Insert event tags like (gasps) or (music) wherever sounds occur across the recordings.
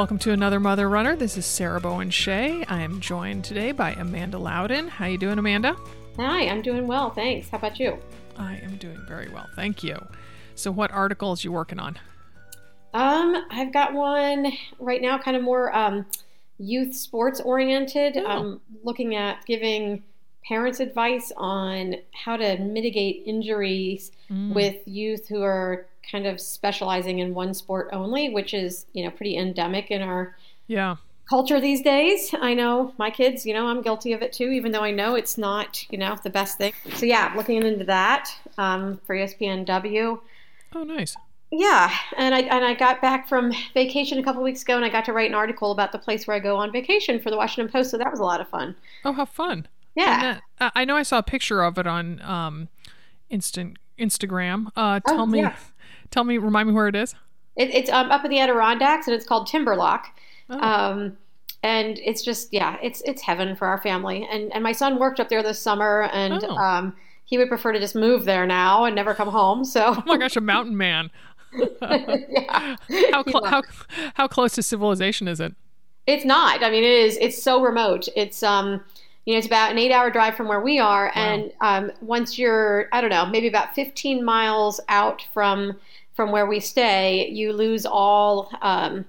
Welcome to another Mother Runner. This is Sarah Bowen Shea. I am joined today by Amanda Loudin. How are you doing, Amanda? Hi, I'm doing well, thanks. How about you? I am doing very well, thank you. So, what articles you working on? Um, I've got one right now, kind of more um, youth sports oriented. Oh. I'm looking at giving parents advice on how to mitigate injuries Mm. with youth who are kind of specializing in one sport only, which is you know pretty endemic in our Yeah. culture these days. I know my kids, you know, I'm guilty of it too, even though I know it's not, you know, the best thing. So yeah, looking into that um, for ESPNW. Oh, nice. Yeah, and I and I got back from vacation a couple weeks ago, and I got to write an article about the place where I go on vacation for the Washington Post. So that was a lot of fun. Oh, how fun. Yeah. That- I I know I saw a picture of it on um, instant Instagram. Uh, Oh, tell me, yeah. Tell me, remind me where it is. It, it's um, up in the Adirondacks, and it's called Timberlock. Oh. Um, and it's just yeah, it's it's heaven for our family. And and my son worked up there this summer, and Oh. um, he would prefer to just move there now and never come home. So oh my gosh, a mountain man. (laughs) yeah, (laughs) How, cl- loves how how close to civilization is it? It's not. I mean, it is. It's so remote. It's um, you know, it's about an eight-hour drive from where we are, and um, once you're, I don't know, maybe about 15 miles out from from where we stay, you lose all um,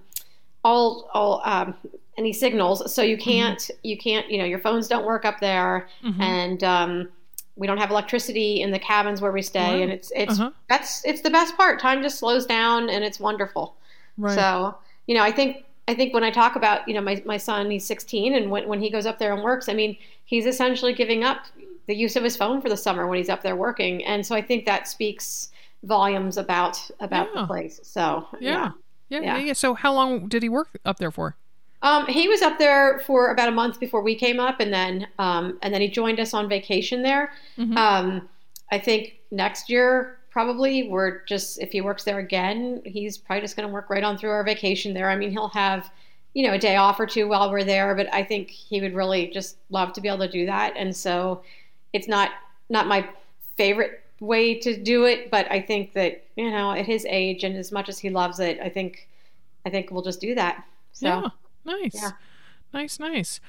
all all um, any signals. So you can't you can't you know your phones don't work up there, Mhm. and um, we don't have electricity in the cabins where we stay, Wow. and it's it's Uh-huh. that's it's the best part. Time just slows down, and it's wonderful. Right. So, you know, I think I think when I talk about, you know, my, my son, he's 16, and when, when he goes up there and works, I mean, he's essentially giving up the use of his phone for the summer when he's up there working. And so I think that speaks volumes about about Yeah. the place. So, yeah. Yeah, yeah, Yeah. So, how long did he work up there for? Um, he was up there for about a month before we came up, and then um, and then he joined us on vacation there. Mhm. Um, I think next year probably we're just if he works there again, he's probably just going to work right on through our vacation there. I mean, he'll have you know a day off or two while we're there, but I think he would really just love to be able to do that. And so it's not not my favorite way to do it, but I think that you know at his age and as much as he loves it, I think I think we'll just do that. So. Yeah, nice, Yeah. nice, nice.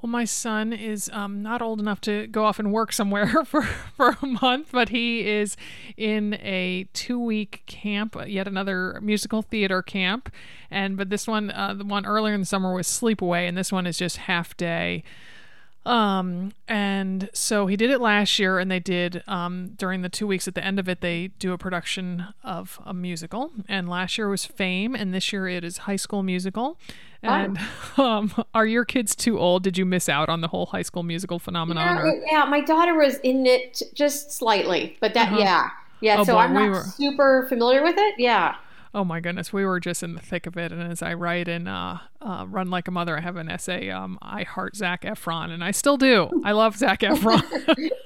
Well, my son is um, not old enough to go off and work somewhere (laughs) for, for a month, but he is in a two week camp, yet another musical theater camp. And but this one, uh, the one earlier in the summer was sleepaway, and this one is just half day. Um, and so he did it last year, and they did um, during the two weeks at the end of it, they do a production of a musical. And last year was Fame, and this year it is High School Musical. And (laughs) um, are your kids too old? Did you miss out on the whole High School Musical phenomenon? Yeah, or- yeah, my daughter was in it just slightly, but that Uh-huh. yeah, yeah. Oh, so boy, I'm we not were- super familiar with it. Yeah, Oh my goodness, we were just in the thick of it. And as I write in uh, uh, Run Like a Mother, I have an essay. Um, I heart Zac Efron, and I still do. I love Zac Efron.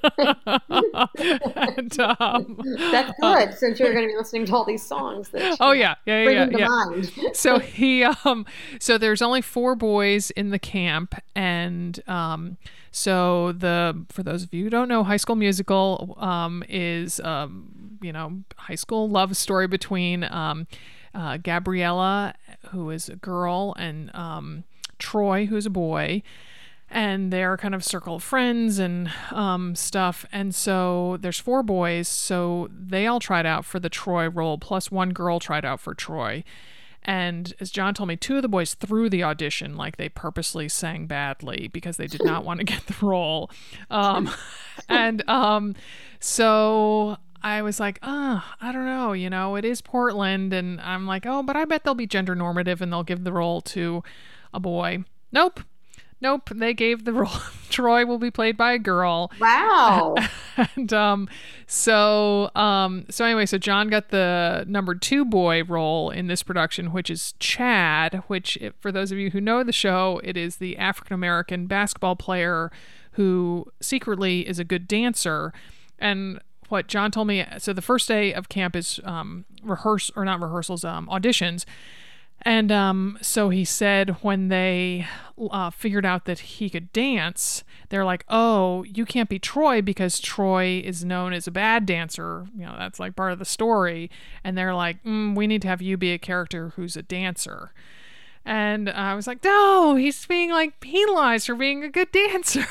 (laughs) and, um, that's good since you're going to be listening to all these songs. That oh yeah, yeah, bring yeah, yeah. mind. (laughs) so he um so there's only four boys in the camp and um so the for those of you who don't know high school musical um is um you know high school love story between um uh, gabriella who is a girl and um troy who's a boy and they're kind of circle of friends and um, stuff. And so there's four boys, so they all tried out for the Troy role, plus one girl tried out for Troy. And as John told me, two of the boys threw the audition like they purposely sang badly because they did not (laughs) want to get the role. Um, and um, so I was like, ah, I don't know, you know, it is Portland. And I'm like, oh, but I bet they'll be gender normative and they'll give the role to a boy. Nope. Nope. They gave the (laughs) role. Troy will be played by a girl. Wow. (laughs) and um so um so anyway so john got the number two boy role in this production which is chad which if, for those of you who know the show it is the african american basketball player who secretly is a good dancer and what john told me so the first day of camp is um rehearse or not rehearsals um auditions and um, so he said when they uh, figured out that he could dance, they're like, "Oh, you can't be Troy because Troy is known as a bad dancer. You know, that's like part of the story." And they're like, mm, "We need to have you be a character who's a dancer." And I was like, no, he's being like penalized for being a good dancer.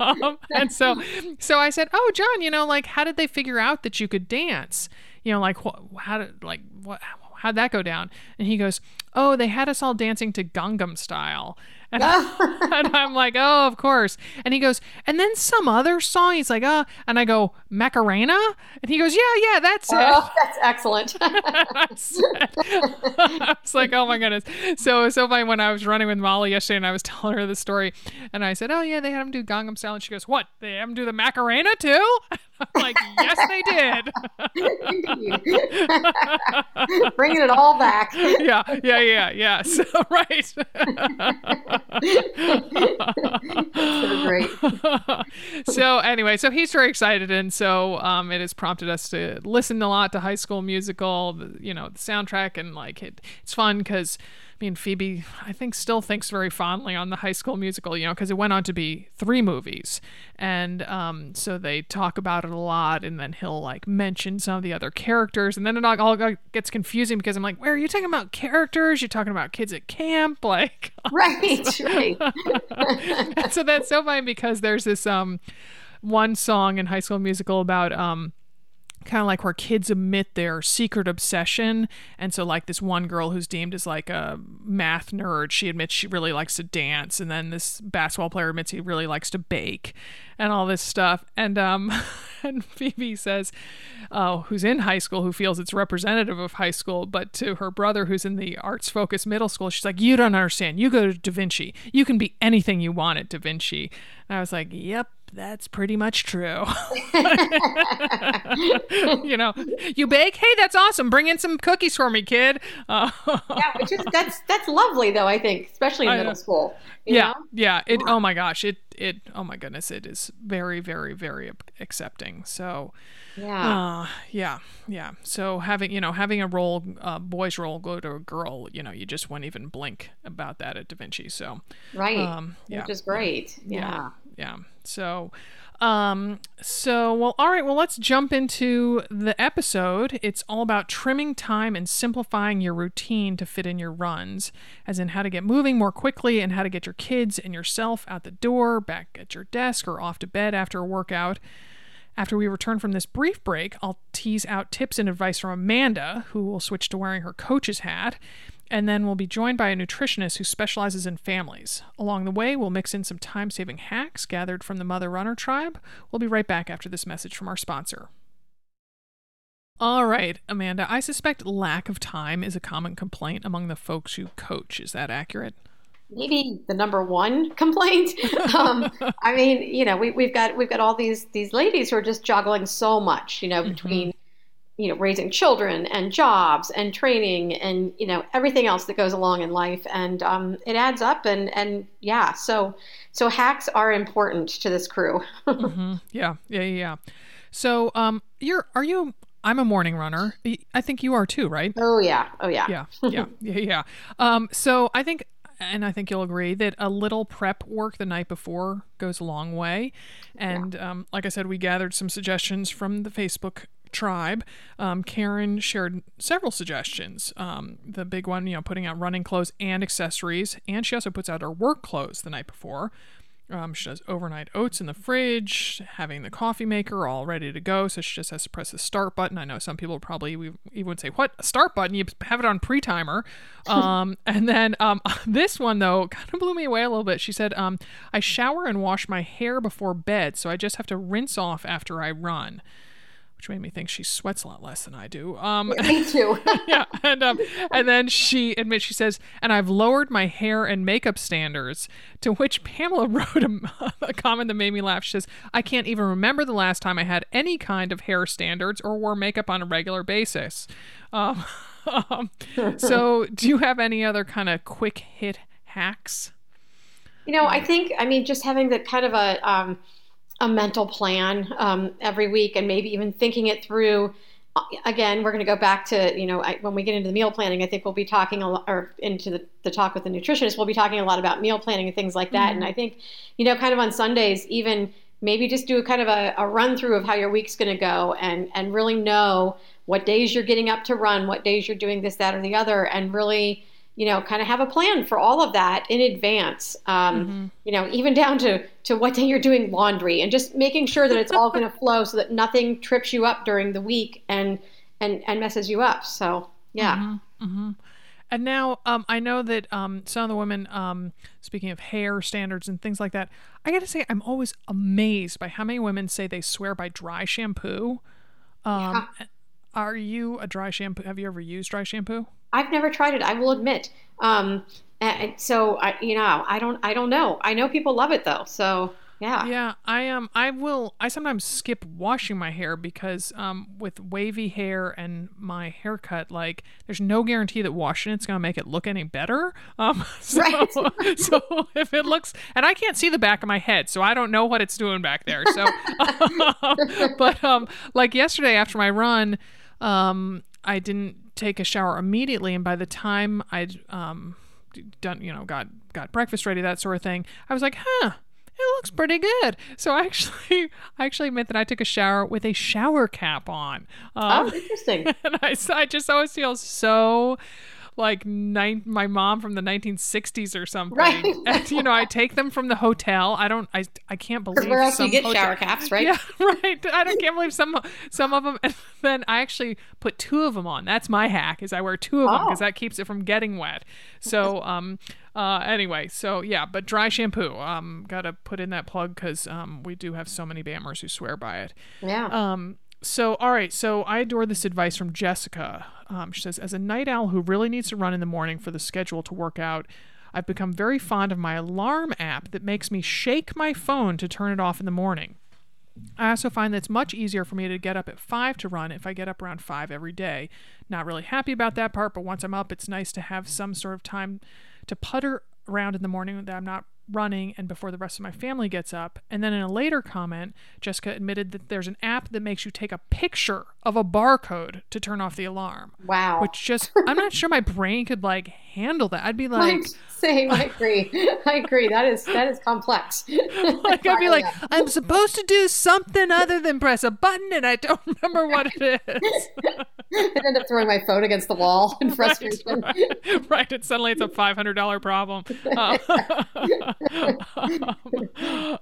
um, (laughs) and so, so I said, oh, John, you know, like, how did they figure out that you could dance? You know, like, what, how did, like, what, how'd that go down? And he goes, oh, they had us all dancing to Gangnam Style. And, (laughs) and, I'm like, oh, of course. And he goes, and then some other song. He's like, oh, and I go, Macarena? And he goes, yeah, yeah, that's it. Oh, that's excellent. (laughs) (laughs) I, was like, oh my goodness. So, so funny when I was running with Molly yesterday and I was telling her the story and I said, oh yeah, they had him do Gangnam Style. And she goes, what? They have him do the Macarena too? (laughs) Like, yes, they did. (laughs) Bringing it all back. yeah, yeah, yeah, yeah. (laughs) So, right. so great. so anyway, so he's very excited, and so um, it has prompted us to listen a lot to High School Musical. You know, the soundtrack, and like it, it's fun because mean, Phoebe, I think, still thinks very fondly on the High School Musical, you know, because it went on to be three movies, and um, so they talk about it a lot, and then he'll like mention some of the other characters, and then it all gets confusing because I'm like, where are you talking about characters? You're talking about kids at camp, (laughs) like (laughs) right, right. (laughs) so that's so funny because there's this um one song in High School Musical about um kind of like where kids admit their secret obsession. And so like this one girl who's deemed as like a math nerd she admits she really likes to dance and then this basketball player admits he really likes to bake and all this stuff. And um (laughs) and phoebe says uh, who's in high school who feels it's representative of high school but to her brother who's in the arts focused middle school she's like you don't understand. You go to da vinci. You can be anything you want at da vinci. And i was like yep that's pretty much true. (laughs) you know, you bake? Hey, that's awesome. Bring in some cookies for me, kid. Uh, (laughs) yeah, which is that's that's lovely though. I think, especially in middle school. yeah, know? yeah. It. Oh my gosh. It. It. Oh my goodness. It is very, very, very accepting. So. Yeah. Uh, yeah. Yeah. So having you know having a role, uh, boy's role go to a girl, you know, you just wouldn't even blink about that at Da Vinci. So. Right. Um, yeah. Which is great. yeah. yeah. yeah. So, um, so well, all right. Well, let's jump into the episode. It's all about trimming time and simplifying your routine to fit in your runs, as in how to get moving more quickly and how to get your kids and yourself out the door, back at your desk, or off to bed after a workout. After we return from this brief break, I'll tease out tips and advice from Amanda, who will switch to wearing her coach's hat and then we'll be joined by a nutritionist who specializes in families. Along the way, we'll mix in some time saving hacks gathered from the Mother Runner tribe. We'll be right back after this message from our sponsor. All right, Amanda, I suspect lack of time is a common complaint among the folks you coach. Is that accurate? Maybe the number one (laughs) complaint. um, (laughs) I mean, you know, we, have got we've got all these these ladies who are just juggling so much, you know, mm-hmm. You know raising children and jobs and training and you know everything else that goes along in life and um, it adds up and and yeah so so hacks are important to this crew (laughs) mm-hmm. yeah yeah yeah so um you're are you I'm a morning runner. I think you are too, right? Oh yeah. Oh yeah. Yeah. (laughs) Yeah. yeah. Yeah. Um, so I think and I think you'll agree that a little prep work the night before goes a long way. And yeah. um, like I said, we gathered some suggestions from the Facebook tribe, um, Karen shared several suggestions. Um, the big one, you know, putting out running clothes and accessories, and she also puts out her work clothes the night before. Um, she does overnight oats in the fridge, having the coffee maker all ready to go. So she just has to press the start button. I know some people probably even would say, "What a start button? You have it on pre timer." (laughs) Um, and then um, (laughs) this one though (laughs) kind of blew me away a little bit. She said, um, "I shower and wash my hair before bed, so I just have to rinse off after I run." Which made me think she sweats a lot less than I do. (laughs) Um, yeah, me too. (laughs) yeah, and um, and then she admits she says, and I've lowered my hair and makeup standards. To which Pamela (laughs) wrote a, a comment that made me laugh. She says, I can't even remember the last time I had any kind of hair standards or wore makeup on a regular basis. Um, um, so, do you have any other kind of quick hit hacks? You know, I think I mean just having that kind of a um, a mental plan um, every week and maybe even thinking it through again we're going to go back to you know I, when we get into the meal planning i think we'll be talking a lot or into the, the talk with the nutritionist we'll be talking a lot about meal planning and things like that mm-hmm. and i think you know kind of on sundays even maybe just do a kind of a, a run through of how your week's going to go and and really know what days you're getting up to run what days you're doing this that or the other and really you know, kind of have a plan for all of that in advance. Um, mm-hmm. You know, even down to to what day you're doing laundry, and just making sure that it's all going (laughs) to flow so that nothing trips you up during the week and and and messes you up. So yeah. Mm-hmm. Mm-hmm. And now um, I know that um, some of the women, um, speaking of hair standards and things like that, I got to say I'm always amazed by how many women say they swear by dry shampoo. Um, yeah. Are you a dry shampoo? Have you ever used dry shampoo? I've never tried it. I will admit. Um, and so I, you know, I don't, I don't know. I know people love it though. So yeah. Yeah, I am. Um, I will. I sometimes skip washing my hair because um, with wavy hair and my haircut, like there's no guarantee that washing it's gonna make it look any better. Um, (laughs) so, right. (laughs) so if it looks, and I can't see the back of my head, so I don't know what it's doing back there. So, (laughs) but um, like yesterday after my run, um, I didn't take a shower immediately, and by the time I'd um done, you know, got got breakfast ready, that sort of thing, I was like, huh it looks pretty good. So I actually, (laughs) I actually admit that I took a shower with a shower cap on. Um, oh, interesting. (laughs) And I, I just always feel so like nine, my mom from the 1960s or something. Right. (laughs) and you know, I take them from the hotel. I don't. I I can't believe where else you get hotel, shower caps, right? (laughs) Yeah, right. I don't can't believe some some of them. And then I actually put two of them on. That's my hack. Is I wear two of oh. them because that keeps it from getting wet. So um. Uh, anyway, so yeah, but dry shampoo. Um, gotta put in that plug because um, we do have so many BAMers who swear by it. Yeah. Um, so, all right. So, I adore this advice from Jessica. Um, she says, as a night owl who really needs to run in the morning for the schedule to work out, I've become very fond of my alarm app that makes me shake my phone to turn it off in the morning. I also find that it's much easier for me to get up at 5 to run if I get up around 5 every day. Not really happy about that part, but once I'm up, it's nice to have some sort of time to putter around in the morning that I'm not running and before the rest of my family gets up. And then in a later comment, Jessica admitted that there's an app that makes you take a picture of a barcode to turn off the alarm. Wow. Which just, I'm not sure my brain could like handle that. I'd be (laughs) like, (laughs) same. I agree. I agree. That is that is complex. (laughs) like I'd be like, I'm supposed to do something other than press a button, and I don't (laughs) remember what it is. I end up throwing my phone against the wall in frustration. Right, right. right. And suddenly it's a five hundred dollar problem. Uh,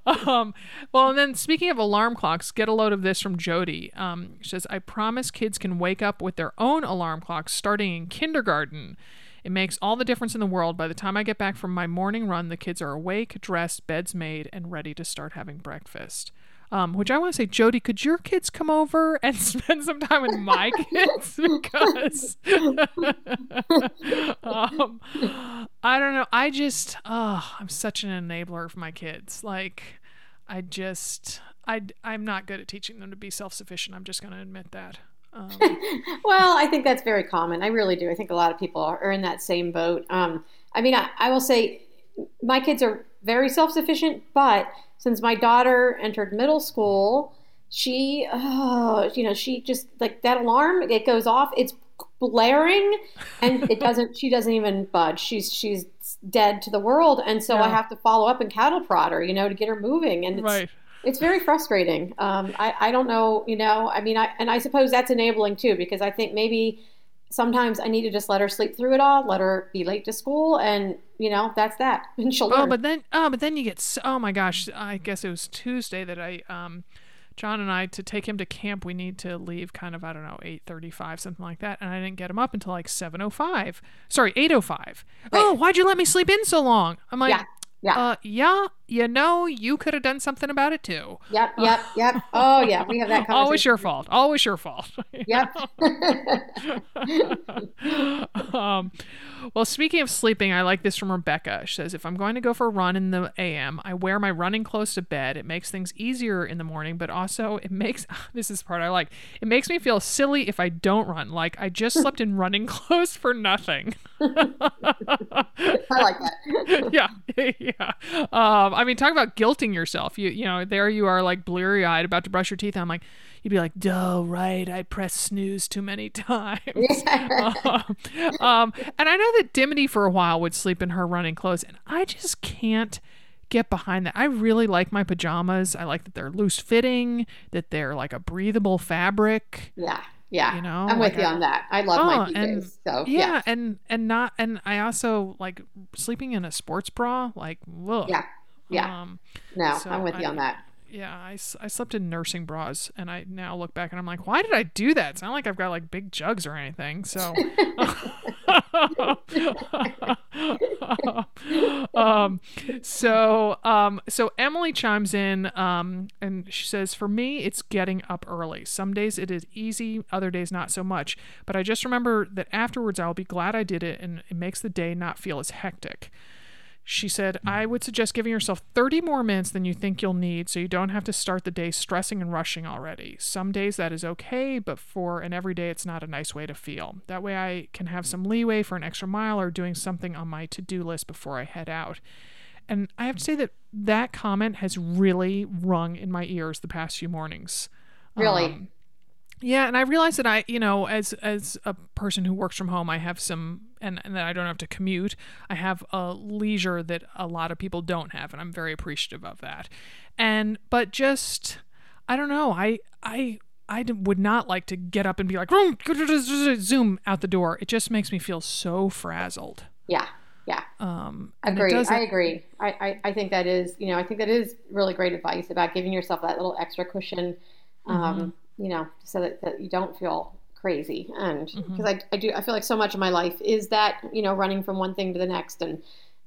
um, well, and then speaking of alarm clocks, get a load of this from Jody. Um, she says, "I promise kids can wake up with their own alarm clocks starting in kindergarten." It makes all the difference in the world. By the time I get back from my morning run, the kids are awake, dressed, beds made, and ready to start having breakfast. Um, which I want to say, Jody, could your kids come over and (laughs) spend some time with my (laughs) kids? (laughs) because um, I don't know. I just, oh, I'm such an enabler of my kids. Like, I just, I, I'm not good at teaching them to be self sufficient. I'm just going to admit that. Um, (laughs) well, I think that's very common. I really do. I think a lot of people are, in that same boat. Um, I mean, I, I will say my kids are very self sufficient, but since my daughter entered middle school, she, oh, you know, she just like that alarm, it goes off, it's blaring and it (laughs) doesn't, she doesn't even budge. She's, she's dead to the world. And so yeah. I have to follow up and cattle prod her, you know, to get her moving. And it's, right it's very frustrating. Um, I, I don't know, you know, I mean, I, and I suppose that's enabling too, because I think maybe sometimes I need to just let her sleep through it all, let her be late to school, and you know that's that, (laughs) and she'll oh, learn. but then, oh, but then you get, oh my gosh, I guess it was Tuesday that I, um, John and I to take him to camp. We need to leave kind of I don't know eight thirty five something like that, and I didn't get him up until like seven oh five. Sorry, eight oh five. Oh, why'd you let me sleep in so long? I'm like, yeah. Yeah. Uh, yeah, you know, you could have done something about it too. Yep, yep, yep. (laughs) Oh, yeah, we have that conversation. (laughs) Always your fault. Always your fault. (laughs) Yep. um, well, speaking of sleeping, I like this from Rebecca. She says, if I'm going to go for a run in the AM, I wear my running clothes to bed. It makes things easier in the morning, but also it makes, this is part I like, it makes me feel silly if I don't run. Like I just slept in running clothes for nothing. I like that. yeah. Yeah. (laughs) Um, I mean, talk about guilting yourself. You, you know, there you are like bleary eyed about to brush your teeth. I'm like, you'd be like, "Duh, right? I pressed snooze too many (laughs) times." Yeah. (laughs) um, um, and I know that Dimity for a while would sleep in her running clothes, and I just can't get behind that. I really like my pajamas. I like that they're loose fitting, that they're like a breathable fabric. Yeah. Yeah. You know, I'm with like you I- on that. I love Oh, my PJs. and- so yeah, yeah. and and not and I also like sleeping in a sports bra. Like, ugh. Yeah. Yeah. Um, No, so I'm with you I- on that. Yeah, I, I slept in nursing bras, and I now look back and I'm like, why did I do that? It's not like I've got like big jugs or anything. So, (laughs) um, so, um, so Emily chimes in, um, and she says, for me, it's getting up early. Some days it is easy, other days not so much. But I just remember that afterwards I'll be glad I did it, and it makes the day not feel as hectic. She said, I would suggest giving yourself 30 more minutes than you think you'll need so you don't have to start the day stressing and rushing already. Some days that is okay, but for an everyday, it's not a nice way to feel. That way, I can have some leeway for an extra mile or doing something on my to do list before I head out. And I have to say that that comment has really rung in my ears the past few mornings. Really? Um, yeah, and I realize that I, you know, as as a person who works from home, I have some, and, and that I don't have to commute. I have a leisure that a lot of people don't have, and I'm very appreciative of that. And but just, I don't know, I I I would not like to get up and be like "Vroom, zoom out the door. It just makes me feel so frazzled. Yeah. Yeah. Um, Agree. I agree. I, I, I think that is, you know, I think that is really great advice about giving yourself that little extra cushion, um, Mm-hmm. You know, so that, that you don't feel crazy. And because Mm-hmm. I, I do, I feel like so much of my life is that, you know, running from one thing to the next and,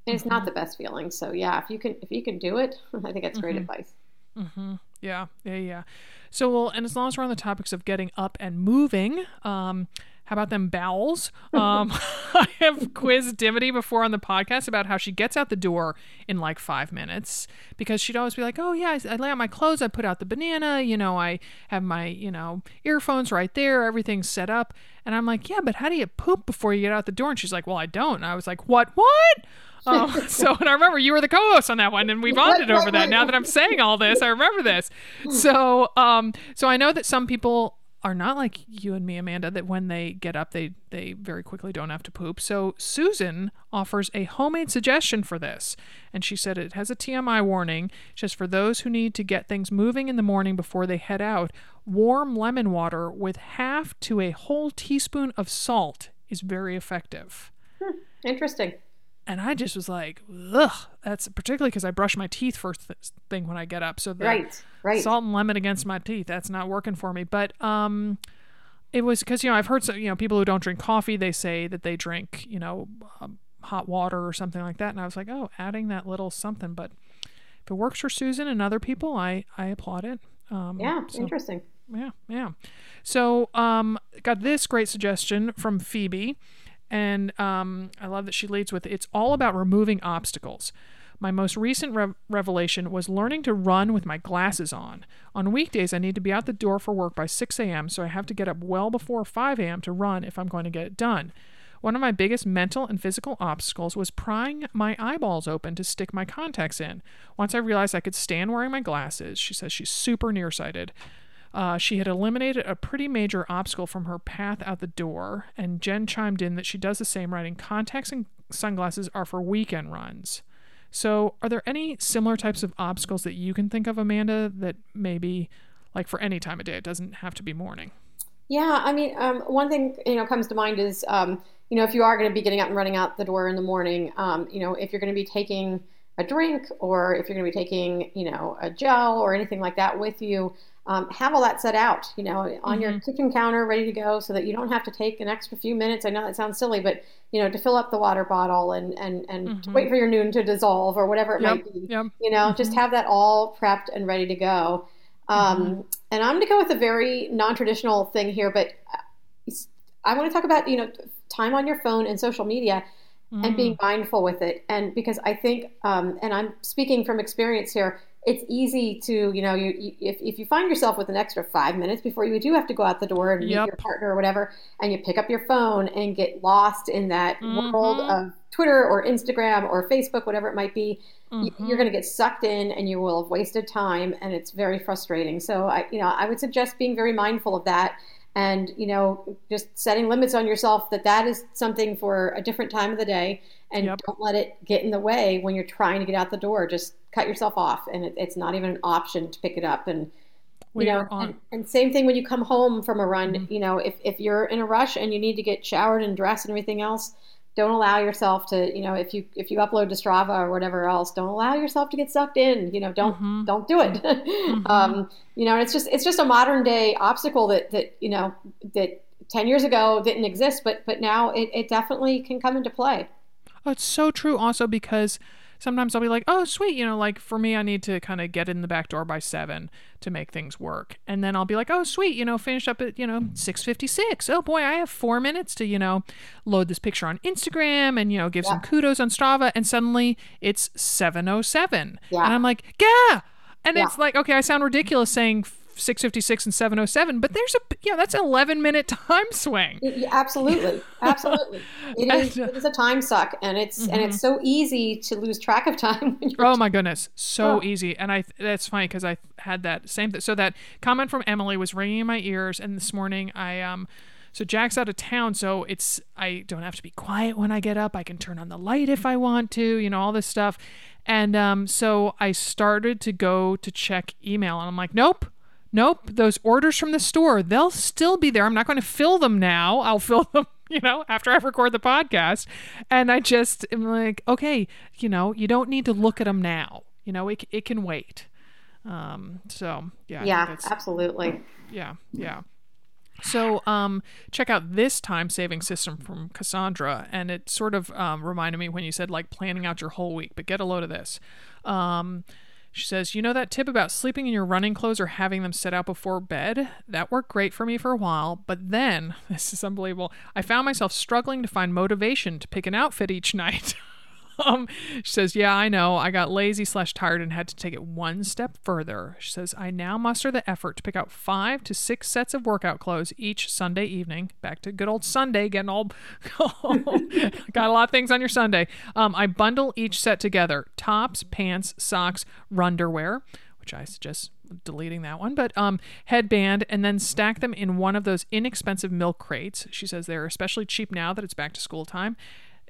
and it's Mm-hmm. not the best feeling. So yeah, if you can, if you can do it, (laughs) I think that's great Mm-hmm. advice. Mm-hmm. Yeah, yeah, yeah. So, well, and as long as we're on the topics of getting up and moving, um, how about them bowels? Um, (laughs) I have quizzed Dimity before on the podcast about how she gets out the door in like five minutes because she'd always be like, "Oh yeah, I, I lay out my clothes, I put out the banana, you know, I have my you know earphones right there, everything's set up." And I'm like, "Yeah, but how do you poop before you get out the door?" And she's like, "Well, I don't." And I was like, "What? What?" Um, (laughs) (laughs) so, and I remember you were the co-host on that one, and we bonded over that. Now that I'm saying all this, I remember this. So, um, so I know that some people are not like you and me, Amanda, that when they get up, they they very quickly don't have to poop. So Susan offers a homemade suggestion for this, and she said it has a TMI warning. Just for those who need to get things moving in the morning before they head out, warm lemon water with half to a whole teaspoon of salt is very effective. Hmm, interesting. And I just was like, ugh. That's particularly because I brush my teeth first th- thing when I get up. So the Right. Right. salt and lemon against my teeth, that's not working for me. But um, it was because you know I've heard some you know people who don't drink coffee, they say that they drink you know um, hot water or something like that. And I was like, oh, adding that little something. But if it works for Susan and other people, I I applaud it. Um, yeah. so- Interesting. yeah, yeah. So, um, got this great suggestion from Phoebe, and um, I love that she leads with it's all about removing obstacles. My most recent rev- revelation was learning to run with my glasses on. On weekdays, I need to be out the door for work by 6 a.m., so I have to get up well before 5 a.m. to run if I'm going to get it done. One of my biggest mental and physical obstacles was prying my eyeballs open to stick my contacts in. Once I realized I could stand wearing my glasses, she says she's super nearsighted. Uh, she had eliminated a pretty major obstacle from her path out the door, and Jen chimed in that she does the same, writing contacts and sunglasses are for weekend runs. So, are there any similar types of obstacles that you can think of, Amanda, that maybe like for any time of day? It doesn't have to be morning. Yeah, I mean, um, one thing you know comes to mind is um, you know if you are going to be getting up and running out the door in the morning, um, you know if you're going to be taking a drink or if you're going to be taking you know a gel or anything like that with you, um, have all that set out, you know, on your kitchen counter, ready to go, so that you don't have to take an extra few minutes. I know that sounds silly, but you know to fill up the water bottle and and and to wait for your Nuun to dissolve or whatever it might be. Yep. You know, just have that all prepped and ready to go. Um, And I'm going to go with a very non-traditional thing here, but I want to talk about you know time on your phone and social media and being mindful with it. And because I think, um, and I'm speaking from experience here, it's easy to you know you, you if, if you find yourself with an extra five minutes before you do have to go out the door and meet Yep. your partner or whatever, and you pick up your phone and get lost in that world Mhm. of Twitter or Instagram or Facebook, whatever it might be, Mhm. you're going to get sucked in and you will have wasted time and it's very frustrating so i you know i would suggest being very mindful of that and you know just setting limits on yourself that that is something for a different time of the day and Yep. don't let it get in the way when you're trying to get out the door just cut yourself off and it, it's not even an option to pick it up and We you know, and, and same thing when you come home from a run. Mhm. You know, if if you're in a rush and you need to get showered and dressed and everything else, don't allow yourself to. You know, if you if you upload to Strava or whatever else, don't allow yourself to get sucked in. You know, don't Mhm. don't do it. (laughs) um, you know, it's just it's just a modern day obstacle that that you know that ten years ago didn't exist, but but now it, it definitely can come into play. Oh, it's so true also because sometimes I'll be like, oh, sweet, you know, like for me, I need to kind of get in the back door by seven to make things work. And then I'll be like, oh, sweet, you know, finish up at, you know, 656. Oh boy, I have four minutes to, you know, load this picture on Instagram and, you know, give some kudos on Strava. And suddenly it's 707. Yeah. And I'm like, yeah. And Yeah. it's like, okay, I sound ridiculous saying 656 and 707, but there's a, yeah, that's an 11 minute (laughs) time swing. Yeah, absolutely, absolutely. (laughs) It is, And, uh, it is a time suck, and it's and it's so easy to lose track of time when you're Oh my goodness, so Oh. easy. And I that's funny because I had that same th- so that comment from Emily was ringing in my ears and this morning I um so Jack's out of town so it's I don't have to be quiet when I get up. I can turn on the light if I want to, you know, all this stuff. And um so I started to go to check email and I'm like, "Nope. Nope, those orders from the store, they'll still be there. I'm not going to fill them now. I'll fill (laughs) them, you know, after I record the podcast. And I just am like, okay, you know, you don't need to look at them now. You know, it, it can wait. Um, so yeah, yeah, absolutely. yeah, yeah. So um, check out this time saving system from Cassandra, and it sort of um, reminded me when you said like planning out your whole week. But get a load of this. Um, she says, You know that tip about sleeping in your running clothes or having them set out before bed? That worked great for me for a while, but then, (laughs) this is unbelievable, I found myself struggling to find motivation to pick an outfit each (laughs) night. Um, she says, Yeah, I know. I got lazy slash tired and had to take it one step further. She says, I now muster the effort to pick out five to six sets of workout clothes each Sunday evening. Back to good old Sunday, getting all (laughs) got a lot of things on your Sunday. Um, I bundle each set together tops, pants, socks, runderwear, which I suggest deleting that one, but um, headband, and then stack them in one of those inexpensive milk crates. She says they're especially cheap now that it's back to school time.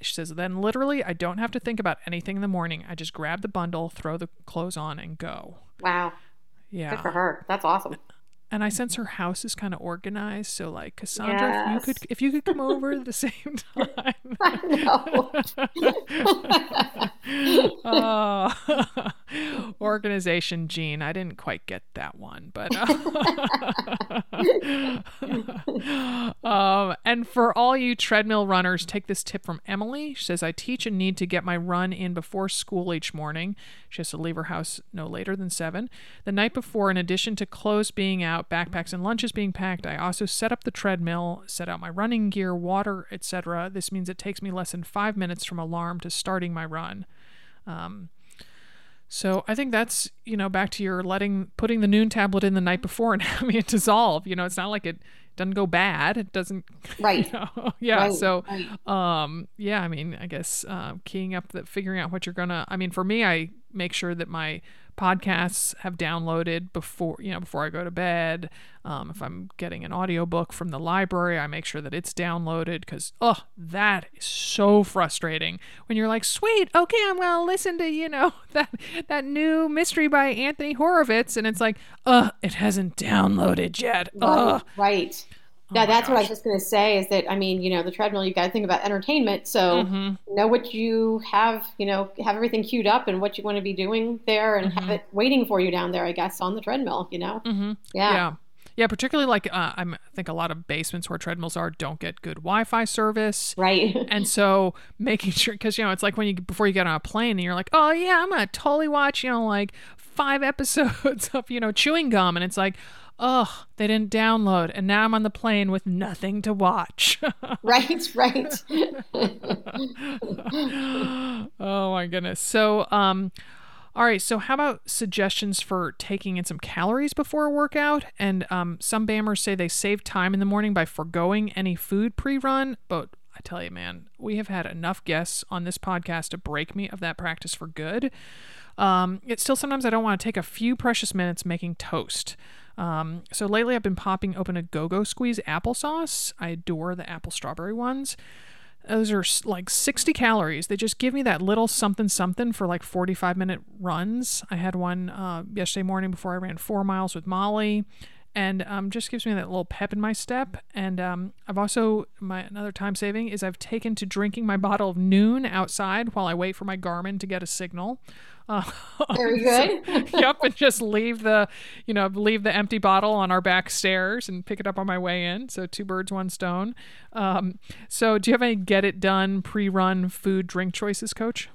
She says, then literally, I don't have to think about anything in the morning. I just grab the bundle, throw the clothes on, and go. Wow, Yeah. good for her. That's awesome. And I sense her house is kind of organized. So, like, Cassandra, if you could, if you could come over at the (laughs) same time. I know. Uh, (laughs) (laughs) organization gene. I didn't quite get that one, but uh, um, and for all you treadmill runners, take this tip from Emily. She says, "I teach and need to get my run in before school each morning. She has to leave her house no later than seven. The night before, in addition to clothes being out, backpacks and lunches being packed, I also set up the treadmill, set out my running gear, water, etc. This means it takes me less than five minutes from alarm to starting my run." Um, so I think that's you know back to your letting putting the Nuun tablet in the night before and (laughs) having it dissolve. You know, it's not like it doesn't go bad. It doesn't. (laughs) Right. You know? yeah. Right, So, right. um, yeah. I mean, I guess uh, keying up that figuring out what you're gonna. I mean, for me, I make sure that my podcasts have downloaded before you know before I go to bed. Um, if I'm getting an audiobook from the library, I make sure that it's downloaded because oh, that is so frustrating when you're like, sweet, okay, I'm gonna listen to you know (laughs) that that new mystery by Anthony Horowitz, and it's like, uh, it hasn't downloaded yet. Right. Right. Oh Yeah, my that's what I was just going to say is that, I mean, you know, the treadmill, you got to think about entertainment. So Mhm. know what you have, you know, have everything queued up and what you want to be doing there and have it waiting for you down there, I guess, on the treadmill, you know? Mm-hmm. Yeah. Yeah. Yeah, particularly like uh, I'm, I think a lot of basements where treadmills are don't get good Wi-Fi service, Right. and so (laughs) making sure because you know it's like when you before you get on a plane and you're like, oh yeah, I'm gonna totally watch you know like five (laughs) episodes of you know chewing gum, and it's like, oh, they didn't download, and now I'm on the plane with nothing to watch. (laughs) right. Right. oh my goodness. So, um, all right. So, how about suggestions for taking in some calories before a workout? And um, some BAMers say they save time in the morning by foregoing any food pre-run. But I tell you, man, we have had enough guests on this podcast to break me of that practice for good. Um, it's still sometimes I don't want to take a few precious minutes making toast. Um, so lately I've been popping open a go-go squeeze applesauce. I adore the apple strawberry ones those are like 60 calories. They just give me that little something something for like 45 minute runs. I had one uh, yesterday morning before I ran four miles with Molly, and um, just gives me that little pep in my step. And um, I've also my another time saving is I've taken to drinking my bottle of Nuun outside while I wait for my Garmin to get a signal. Uh, (laughs) Very (laughs) so- good. (laughs) yep, and just leave the, you know, leave the empty bottle on our back stairs and pick it up on my way in. So two birds, one stone. Um, so do you have any get it done pre-run food drink choices, Coach?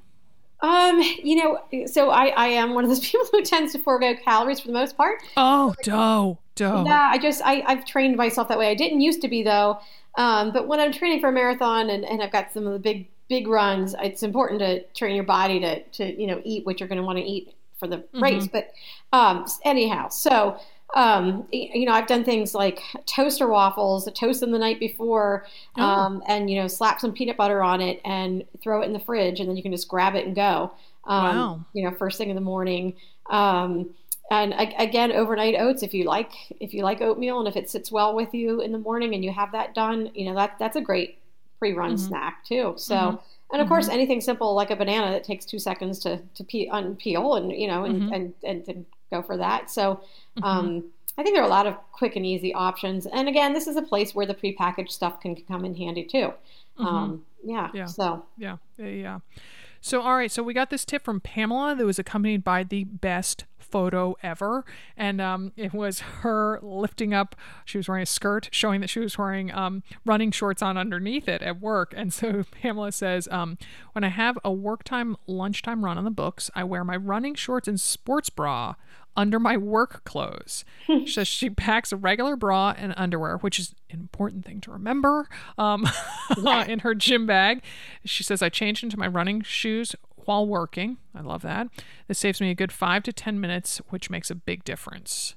Um, you know, so I, I am one of those people who tends to forego calories for the most part. Oh, dough, dough. Yeah, I just I, I've trained myself that way. I didn't used to be though. Um, but when I'm training for a marathon and, and I've got some of the big big runs, it's important to train your body to to you know eat what you're going to want to eat for the race. But um, anyhow, so um, you know I've done things like toaster waffles, toast them the night before, Oh. um, and you know slap some peanut butter on it and throw it in the fridge, and then you can just grab it and go. Um, Wow. You know, first thing in the morning. Um, and again, overnight oats. If you like, if you like oatmeal, and if it sits well with you in the morning, and you have that done, you know that that's a great pre-run Mhm. snack too. So, Mhm. and of course, anything simple like a banana that takes two seconds to to peel, unpeel, and you know, and Mhm. and, and and go for that. So, Mhm. um, I think there are a lot of quick and easy options. And again, this is a place where the prepackaged stuff can come in handy too. Um, yeah. Mm-hmm. Yeah. So. Yeah, yeah, yeah. So, all right. So we got this tip from Pamela that was accompanied by the best photo ever, and um, it was her lifting up. She was wearing a skirt, showing that she was wearing um, running shorts on underneath it at work. And so (laughs) Pamela says, um, "When I have a work time, lunchtime run on the books, I wear my running shorts and sports bra." Under my work clothes. (laughs) she says she packs a regular bra and underwear, which is an important thing to remember. Um, (laughs) in her gym bag. She says, I changed into my running shoes while working. I love that. This saves me a good five to 10 minutes, which makes a big difference.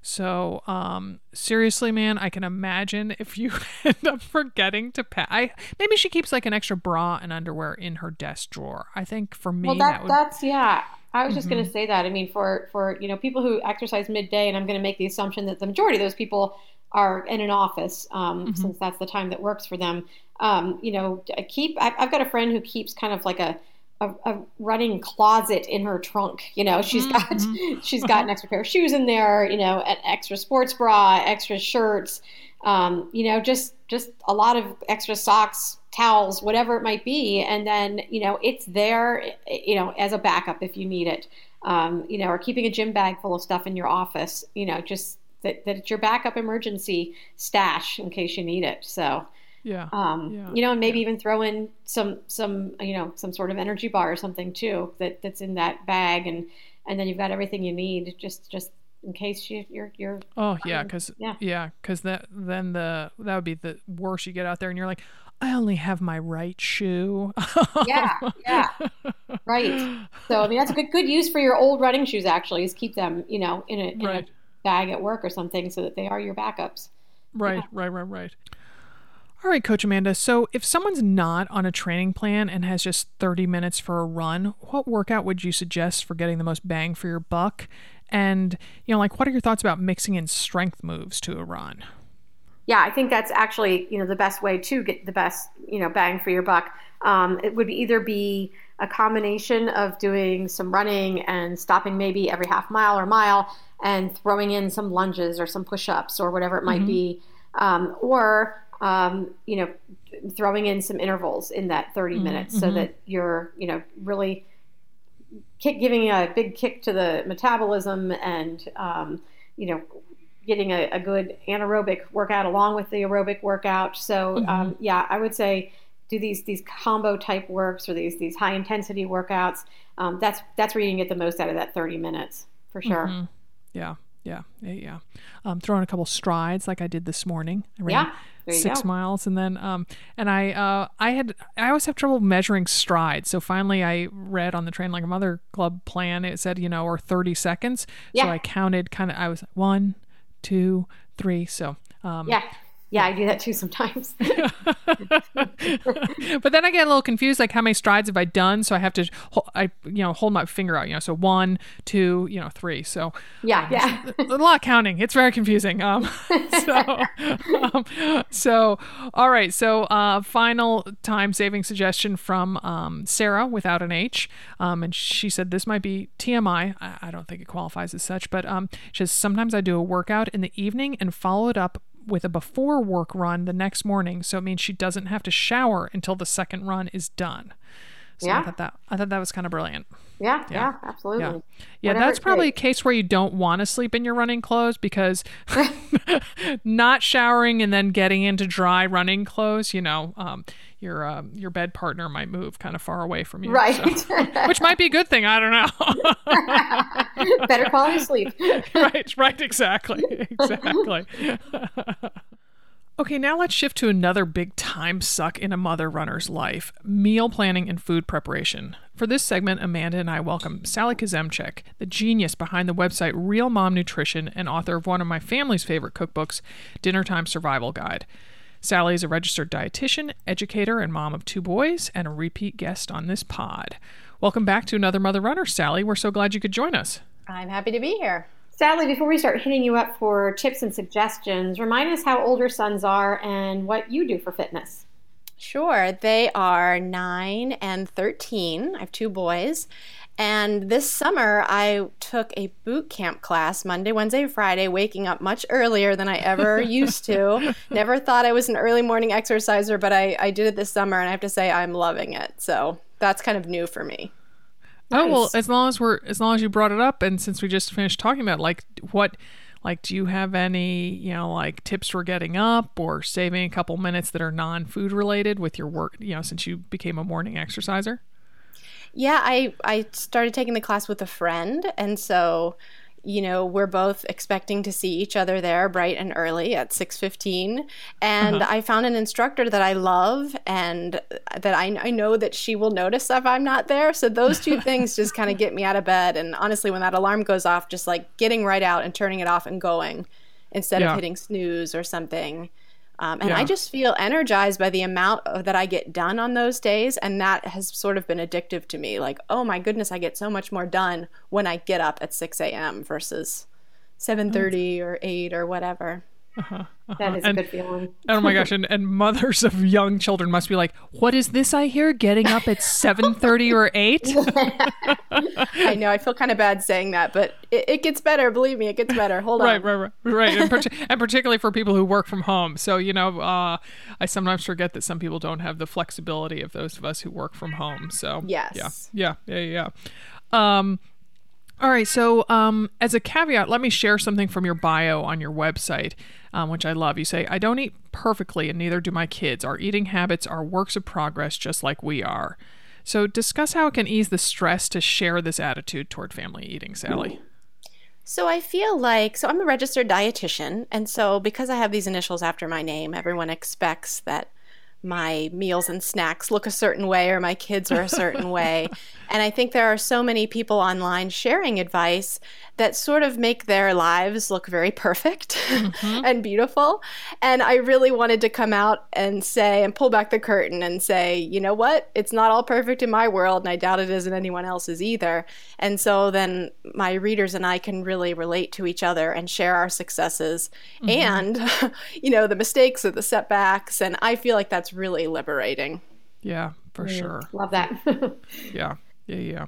So, um, seriously, man, I can imagine if you (laughs) end up forgetting to pack. I maybe she keeps like an extra bra and underwear in her desk drawer. I think for me Well, that, that, would. that's yeah. I was just going to say that. I mean, for for you know people who exercise midday, and I'm going to make the assumption that the majority of those people are in an office, um, Mhm. since that's the time that works for them. Um, you know, I keep. I, I've got a friend who keeps kind of like a. A, a running closet in her trunk. You know, she's got Mhm. (laughs) she's got an extra pair of shoes in there. You know, an extra sports bra, extra shirts. Um, you know, just just a lot of extra socks, towels, whatever it might be, and then you know it's there. You know, as a backup if you need it. Um, you know, or keeping a gym bag full of stuff in your office. You know, just that, that it's your backup emergency stash in case you need it. So. Yeah. Um, Yeah, you know, and maybe even throw in some some you know some sort of energy bar or something too that that's in that bag, and and then you've got everything you need just just in case you you're you're Oh yeah, Um, because yeah. yeah, because that then the that would be the worst. You get out there and you're like, I only have my right shoe. yeah yeah right. So I mean that's a good good use for your old running shoes actually is keep them you know in a, in Right. a bag at work or something so that they are your backups. Right, right, right, right. All right, Coach Amanda. So, if someone's not on a training plan and has just 30 minutes for a run, what workout would you suggest for getting the most bang for your buck? And, you know, like, what are your thoughts about mixing in strength moves to a run? Yeah, I think that's actually you know the best way to get the best you know bang for your buck. Um, it would either be a combination of doing some running and stopping maybe every half mile or mile and throwing in some lunges or some push-ups or whatever it might be, um, or um, you know throwing in some intervals in that 30 minutes so that you're you know really kick, giving a big kick to the metabolism and um, you know getting a, a good anaerobic workout along with the aerobic workout. So um, yeah, I would say do these these combo type works or these these high intensity workouts. Um, that's that's where you can get the most out of that 30 minutes for sure. Mhm. Yeah, yeah, yeah, yeah. Um, throwing a couple strides like I did this morning. I ran Yeah, six go. miles, and then um, and I uh, I had I always have trouble measuring strides. So finally, I read on the Train Like a Mother Club plan. It said you know or thirty seconds. Yeah. So I counted kind of. I was one, two, three. So um, Yeah. Yeah, I do that too sometimes. (laughs) (laughs) but then I get a little confused, like how many strides have I done? So I have to, I you know, hold my finger out. You know, so one, two, you know, three. So yeah, um, yeah, a lot of counting. It's very confusing. Um, (laughs) so, um, so all right. So uh, final time saving suggestion from um, Sarah without an H, um, and she said this might be TMI. I, I don't think it qualifies as such, but um, she says sometimes I do a workout in the evening and follow it up with a before work run the next morning, so it means she doesn't have to shower until the second run is done. So yeah. I thought that I thought that was kind of brilliant. Yeah, yeah, yeah absolutely. Yeah, yeah that's probably a case where you don't want to sleep in your running clothes because (laughs) not showering and then getting into dry running clothes, you know, um, your um, your bed partner might move kind of far away from you, right? So, (laughs) which might be a good thing. I don't know. (laughs) Better quality sleep. right, right, exactly, exactly. Okay, now let's shift to another big time suck in a mother runner's life meal planning and food preparation. For this segment, Amanda and I welcome Sally Kuzemchak, the genius behind the website Real Mom Nutrition and author of one of my family's favorite cookbooks, Dinner Time Survival Guide. Sally is a registered dietitian, educator, and mom of two boys, and a repeat guest on this pod. Welcome back to another Mother Runner, Sally. We're so glad you could join us. I'm happy to be here. Sally, before we start hitting you up for tips and suggestions, remind us how old your sons are and what you do for fitness. Sure. They are 9 and 13. I have two boys. And this summer, I took a boot camp class Monday, Wednesday, Friday, waking up much earlier than I ever (laughs) used to. Never thought I was an early morning exerciser, but I, I did it this summer, and I have to say I'm loving it. So that's kind of new for me. Nice. Oh well, as long as we're as long as you brought it up, and since we just finished talking about like what, like, do you have any you know like tips for getting up or saving a couple minutes that are non-food related with your work? You know, since you became a morning exerciser. Yeah, I I started taking the class with a friend, and so you know we're both expecting to see each other there bright and early at 6.15 and uh-huh. i found an instructor that i love and that I, I know that she will notice if i'm not there so those two (laughs) things just kind of get me out of bed and honestly when that alarm goes off just like getting right out and turning it off and going instead yeah. of hitting snooze or something um, and yeah. I just feel energized by the amount of, that I get done on those days. And that has sort of been addictive to me. Like, oh my goodness, I get so much more done when I get up at 6 a.m. versus 7.30 or 8 or whatever. Uh-huh, uh-huh. That is and, a good feeling. (laughs) oh my gosh! And, and mothers of young children must be like, "What is this I hear? Getting up at seven thirty or 8? (laughs) I know. I feel kind of bad saying that, but it, it, gets better. Believe me, it gets better. Hold on. Right, right, right, right. And, part- (laughs) and, particularly for people who work from home. So you know, uh, I sometimes forget that some people don't have the flexibility of those of us who work from home. So yes, yeah, yeah, yeah, yeah. Um, all right. So, um, as a caveat, let me share something from your bio on your website, um, which I love. You say, I don't eat perfectly, and neither do my kids. Our eating habits are works of progress, just like we are. So, discuss how it can ease the stress to share this attitude toward family eating, Sally. So, I feel like, so I'm a registered dietitian. And so, because I have these initials after my name, everyone expects that my meals and snacks look a certain way or my kids are a certain way. (laughs) And I think there are so many people online sharing advice that sort of make their lives look very perfect mm-hmm. (laughs) and beautiful. And I really wanted to come out and say, and pull back the curtain and say, you know what? It's not all perfect in my world, and I doubt it is in anyone else's either. And so then my readers and I can really relate to each other and share our successes mm-hmm. and, (laughs) you know, the mistakes or the setbacks. And I feel like that's really liberating. Yeah, for mm, sure. Love that. (laughs) yeah. Yeah, yeah.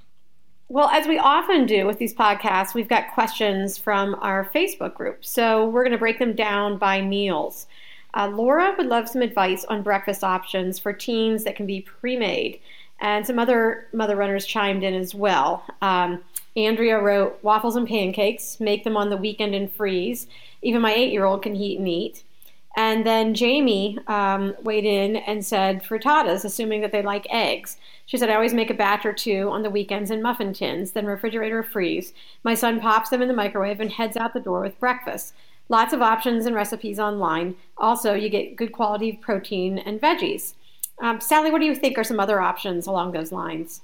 Well, as we often do with these podcasts, we've got questions from our Facebook group. So we're going to break them down by meals. Uh, Laura would love some advice on breakfast options for teens that can be pre made. And some other mother runners chimed in as well. Um, Andrea wrote waffles and pancakes, make them on the weekend and freeze. Even my eight year old can heat and eat. And then Jamie um, weighed in and said frittatas, assuming that they like eggs. She said, I always make a batch or two on the weekends in muffin tins, then refrigerator or freeze. My son pops them in the microwave and heads out the door with breakfast. Lots of options and recipes online. Also, you get good quality protein and veggies. Um, Sally, what do you think are some other options along those lines?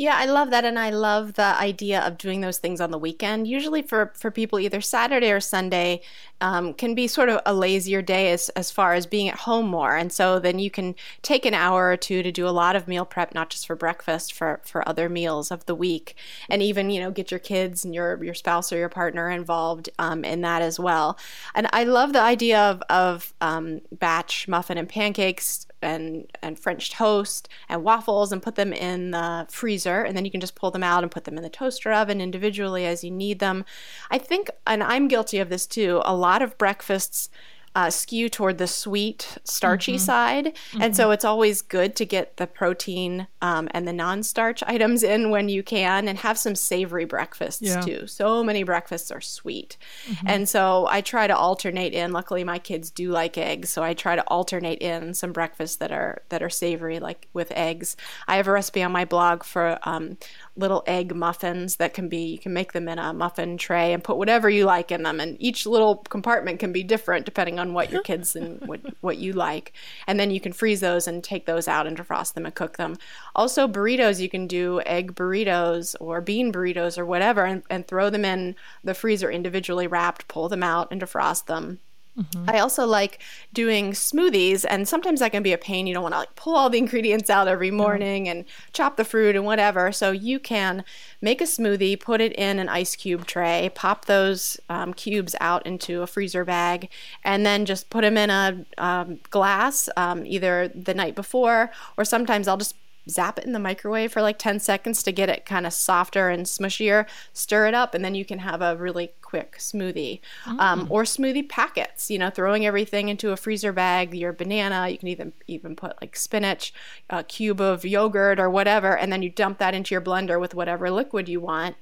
Yeah, I love that, and I love the idea of doing those things on the weekend. Usually, for for people, either Saturday or Sunday um, can be sort of a lazier day as as far as being at home more, and so then you can take an hour or two to do a lot of meal prep, not just for breakfast, for for other meals of the week, and even you know get your kids and your your spouse or your partner involved um, in that as well. And I love the idea of of um, batch muffin and pancakes and and French toast and waffles and put them in the freezer and then you can just pull them out and put them in the toaster oven individually as you need them. I think and I'm guilty of this too. A lot of breakfasts uh, skew toward the sweet, starchy mm-hmm. side. Mm-hmm. And so mm-hmm. it's always good to get the protein um, and the non starch items in when you can and have some savory breakfasts yeah. too. So many breakfasts are sweet. Mm-hmm. And so I try to alternate in. Luckily, my kids do like eggs. So I try to alternate in some breakfasts that are, that are savory, like with eggs. I have a recipe on my blog for um, little egg muffins that can be you can make them in a muffin tray and put whatever you like in them. And each little compartment can be different depending on what your (laughs) kids and what, what you like. And then you can freeze those and take those out and defrost them and cook them. Also burritos you can do egg burritos or bean burritos or whatever and, and throw them in the freezer individually wrapped pull them out and defrost them Mm-hmm. I also like doing smoothies, and sometimes that can be a pain. You don't want to like pull all the (laughs) ingredients out every morning yeah. and chop the fruit and whatever. So you can make a smoothie, put it in an ice cube tray, pop those um, cubes out into a freezer bag, and then just put them in a um, glass um, either the night before, or sometimes I'll just zap it in the microwave for like 10 seconds to get it kind of softer and smushier, stir it up, and then you can have a really quick smoothie. Mm. Um, or smoothie packets, you know, throwing everything into a freezer bag, your banana, you can even, even put like spinach, a cube of yogurt or whatever, and then you dump that into your blender with whatever liquid you want.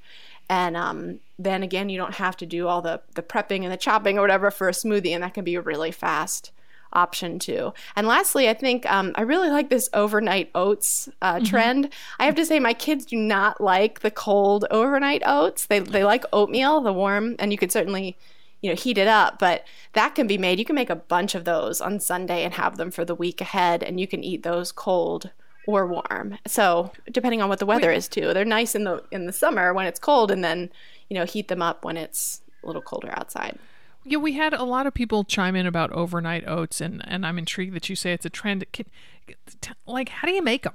And um, then again, you don't have to do all the, the prepping and the chopping or whatever for a smoothie, and that can be really fast option too. And lastly, I think um, I really like this overnight oats uh, mm-hmm. trend. I have to say, my kids do not like the cold overnight oats. They they like oatmeal, the warm, and you could certainly you know heat it up but that can be made you can make a bunch of those on sunday and have them for the week ahead and you can eat those cold or warm so depending on what the weather Wait. is too they're nice in the in the summer when it's cold and then you know heat them up when it's a little colder outside yeah, we had a lot of people chime in about overnight oats, and, and I'm intrigued that you say it's a trend. like, how do you make them?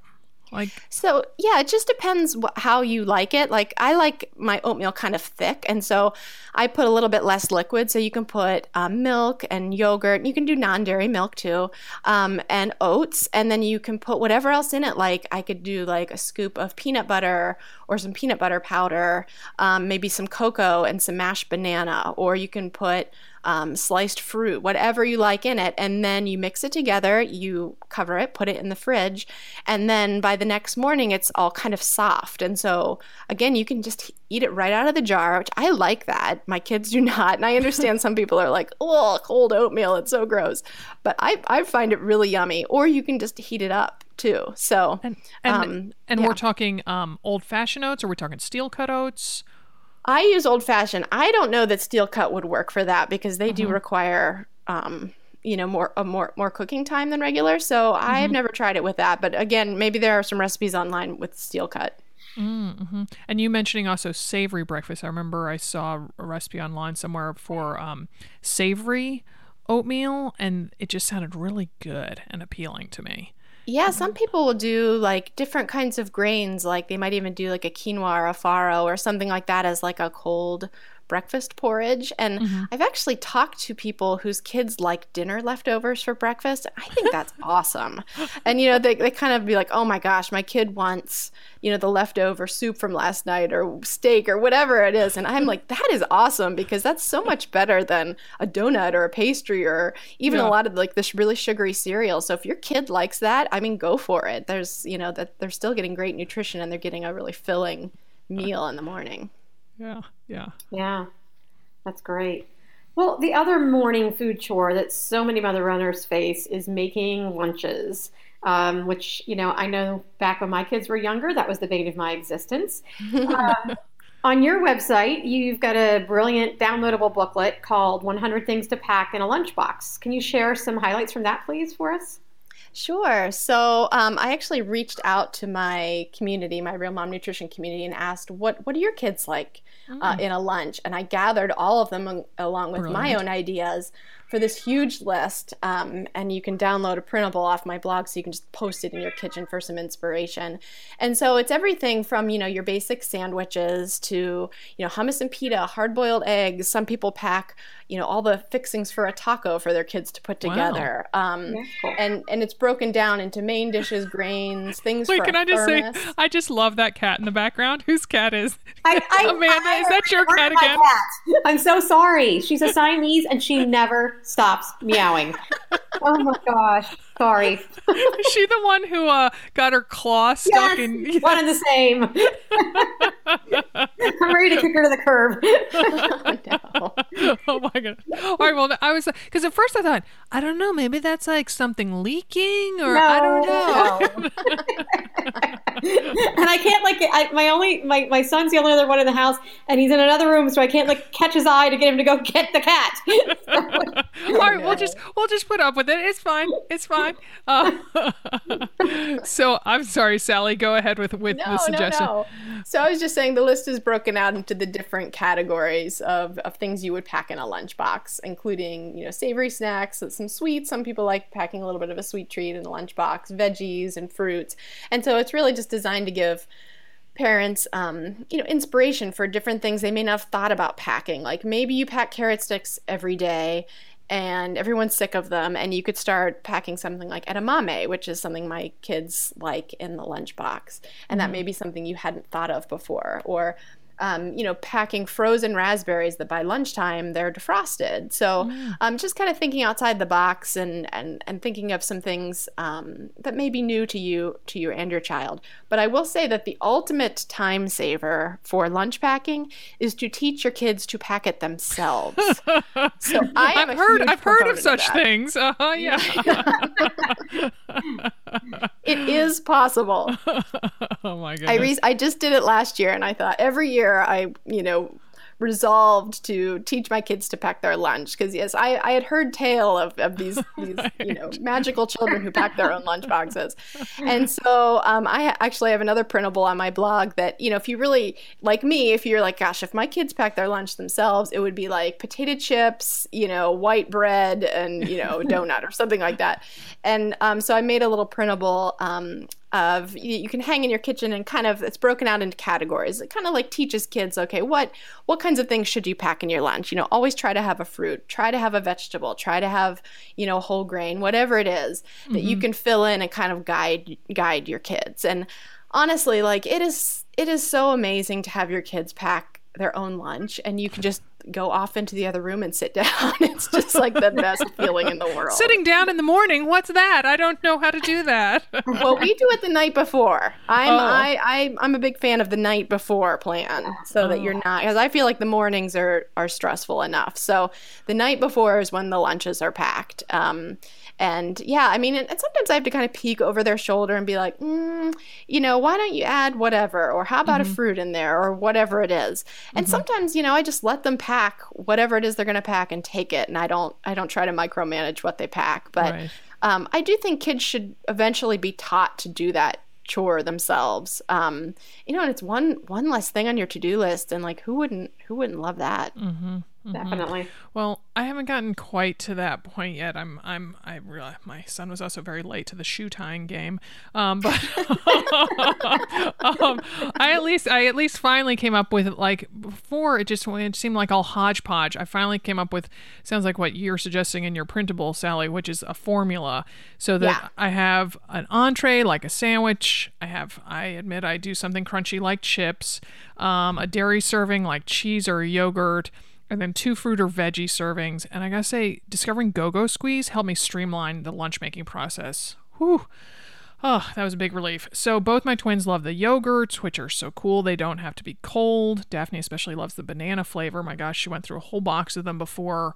Like so, yeah, it just depends wh- how you like it. Like I like my oatmeal kind of thick, and so I put a little bit less liquid. So you can put um, milk and yogurt. You can do non-dairy milk too, um, and oats, and then you can put whatever else in it. Like I could do like a scoop of peanut butter or some peanut butter powder, um, maybe some cocoa and some mashed banana, or you can put um, sliced fruit, whatever you like in it. And then you mix it together, you cover it, put it in the fridge. And then by the next morning, it's all kind of soft. And so, again, you can just eat it right out of the jar, which I like that. My kids do (laughs) not. And I understand some people are like, oh, cold oatmeal, it's so gross. But I, I find it really yummy. Or you can just heat it up too. So, and, and, um, and yeah. we're talking um, old fashioned oats, or we're talking steel cut oats? I use old fashioned. I don't know that steel cut would work for that because they mm-hmm. do require um, you know more a more more cooking time than regular. So mm-hmm. I've never tried it with that. But again, maybe there are some recipes online with steel cut. Mm-hmm. And you mentioning also savory breakfast. I remember I saw a recipe online somewhere for um, savory oatmeal, and it just sounded really good and appealing to me. Yeah, mm-hmm. some people will do like different kinds of grains. Like they might even do like a quinoa or a farro or something like that as like a cold breakfast porridge. And mm-hmm. I've actually talked to people whose kids like dinner leftovers for breakfast. I think that's (laughs) awesome. And, you know, they, they kind of be like, oh my gosh, my kid wants, you know, the leftover soup from last night or steak or whatever it is. And I'm like, that is awesome because that's so much better than a donut or a pastry or even yeah. a lot of like this really sugary cereal. So if your kid likes that, I mean, go for it. There's, you know, that they're still getting great nutrition and they're getting a really filling meal in the morning. Yeah, yeah. Yeah, that's great. Well, the other morning food chore that so many mother runners face is making lunches, um, which, you know, I know back when my kids were younger, that was the bane of my existence. (laughs) um, on your website, you've got a brilliant downloadable booklet called 100 Things to Pack in a Lunchbox. Can you share some highlights from that, please, for us? Sure. So um, I actually reached out to my community, my Real Mom Nutrition community, and asked, "What What are your kids like uh, in a lunch?" And I gathered all of them along with my own ideas for this huge list. Um, and you can download a printable off my blog, so you can just post it in your kitchen for some inspiration. And so it's everything from you know your basic sandwiches to you know hummus and pita, hard boiled eggs. Some people pack you know all the fixings for a taco for their kids to put Wow. together. Um, That's cool. and and it's broken down into main dishes, grains, things like that. Wait, for can a I just thermos. say, I just love that cat in the background. (laughs) Whose cat is? I, I, (laughs) Amanda, I is that your cat again? cat. I'm so sorry. She's a Siamese and she never stops meowing. (laughs) Oh my gosh. Sorry. (laughs) Is she the one who uh, got her claw stuck Yes, in? (laughs) one and the same. I'm ready to kick her to the curb. no. oh my god! All right, well, I was because at first I thought I don't know, maybe that's like something leaking or I don't know. (laughs) and I can't like I, my only my, my son's the only other one in the house, and he's in another room, so I can't like catch his eye to get him to go get the cat. (laughs) All right, we'll just we'll just put up with it. It's fine. It's fine. Uh, (laughs) so I'm sorry, Sally. Go ahead with with the No, no, suggestion. no. So I was just saying the list is broken out into the different categories of, of things you would pack in a lunchbox, including, you know, savory snacks, some sweets. Some people like packing a little bit of a sweet treat in the lunchbox, veggies and fruits. And so it's really just designed to give parents um, you know inspiration for different things they may not have thought about packing like maybe you pack carrot sticks every day and everyone's sick of them and you could start packing something like edamame which is something my kids like in the lunchbox and that may be something you hadn't thought of before or um, you know packing frozen raspberries that by lunchtime they're defrosted. So um, just kind of thinking outside the box and and, and thinking of some things um, that may be new to you to you and your child. But i will say that the ultimate time saver for lunch packing is to teach your kids to pack it themselves. (laughs) So I I've heard I've heard of such things. Uh-huh, yeah. (laughs) (laughs) It is possible. (laughs) oh my goodness. I re- I just did it last year, and I thought every year I you know resolved to teach my kids to pack their lunch. Because yes, I, I had heard tale of, of these (laughs) these you know magical children who pack their own lunch boxes, (laughs) and so um, I actually have another printable on my blog that you know if you really like me, if you're like gosh, if my kids pack their lunch themselves, it would be like potato chips, you know, white bread, and you know (laughs) donut or something like that, and um, so I made a little printable. Um, of you, can hang in your kitchen and kind of it's broken out into categories. It kind of like teaches kids, okay, what what kinds of things should you pack in your lunch? You know, always try to have a fruit, try to have a vegetable, try to have you know whole grain, whatever it is that you mm-hmm. can fill in and kind of guide guide your kids. And honestly, like it is it is so amazing to have your kids pack their own lunch and you can just go off into the other room and sit (laughs) down. It's just like the best feeling in the world. Sitting down in the morning. What's that? I don't know how to do that. (laughs) well, we do it the night before. I'm Oh. I, I I'm a big fan of the night before plan, so that you're not because I feel like the mornings are are stressful enough. So the night before is when the lunches are packed. Um, and yeah, I mean, and and sometimes I have to kind of peek over their shoulder and be like, mm, you know, why don't you add whatever, or how about a fruit in there, or whatever it is. And sometimes, you know, I just let them pack whatever it is they're going to pack and take it, and I don't I don't try to micromanage what they pack, but. Right. Um, I do think kids should eventually be taught to do that chore themselves. Um, you know, and it's one one less thing on your to do list, and like who wouldn't who wouldn't love that? Definitely. Well, I haven't gotten quite to that point yet. I'm, I'm, I realize my son was also very late to the shoe tying game, um, but (laughs) um, I at least, I at least finally came up with like before it just it seemed like all hodgepodge. I finally came up with sounds like what you're suggesting in your printable, Sally, which is a formula so that Yeah. I have an entree like a sandwich. I have, I admit, I do something crunchy like chips, um, a dairy serving like cheese or yogurt and then two fruit or veggie servings. And I gotta say, discovering Go Go Squeeze helped me streamline the lunch making process. Whew. Oh, that was a big relief. So both my twins love the yogurts, which are so cool. They don't have to be cold. Daphne especially loves the banana flavor. My gosh, she went through a whole box of them before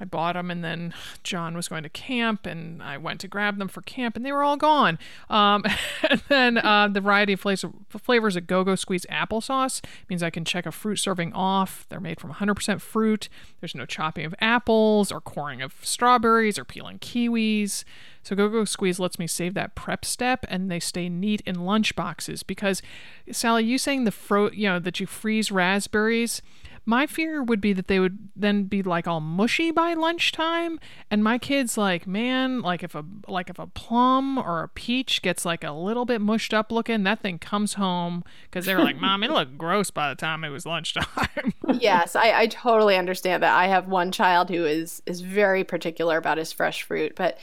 I bought them, and then John was going to camp, and I went to grab them for camp, and they were all gone. Um, (laughs) and then uh, the variety of flavors, of Go Go Squeeze applesauce means I can check a fruit serving off. They're made from 100% fruit. There's no chopping of apples or coring of strawberries or peeling kiwis. So Go Go Squeeze lets me save that prep step, and they stay neat in lunch boxes. Because Sally, you saying the fro, you know, that you freeze raspberries my fear would be that they would then be like all mushy by lunchtime, and my kids like, man, like if a like if a plum or a peach gets like a little bit mushed up looking, that thing comes home because they're like, mom, it looked (laughs) gross by the time it was lunchtime. (laughs) yes, I, I totally understand that. I have one child who is is very particular about his fresh fruit, but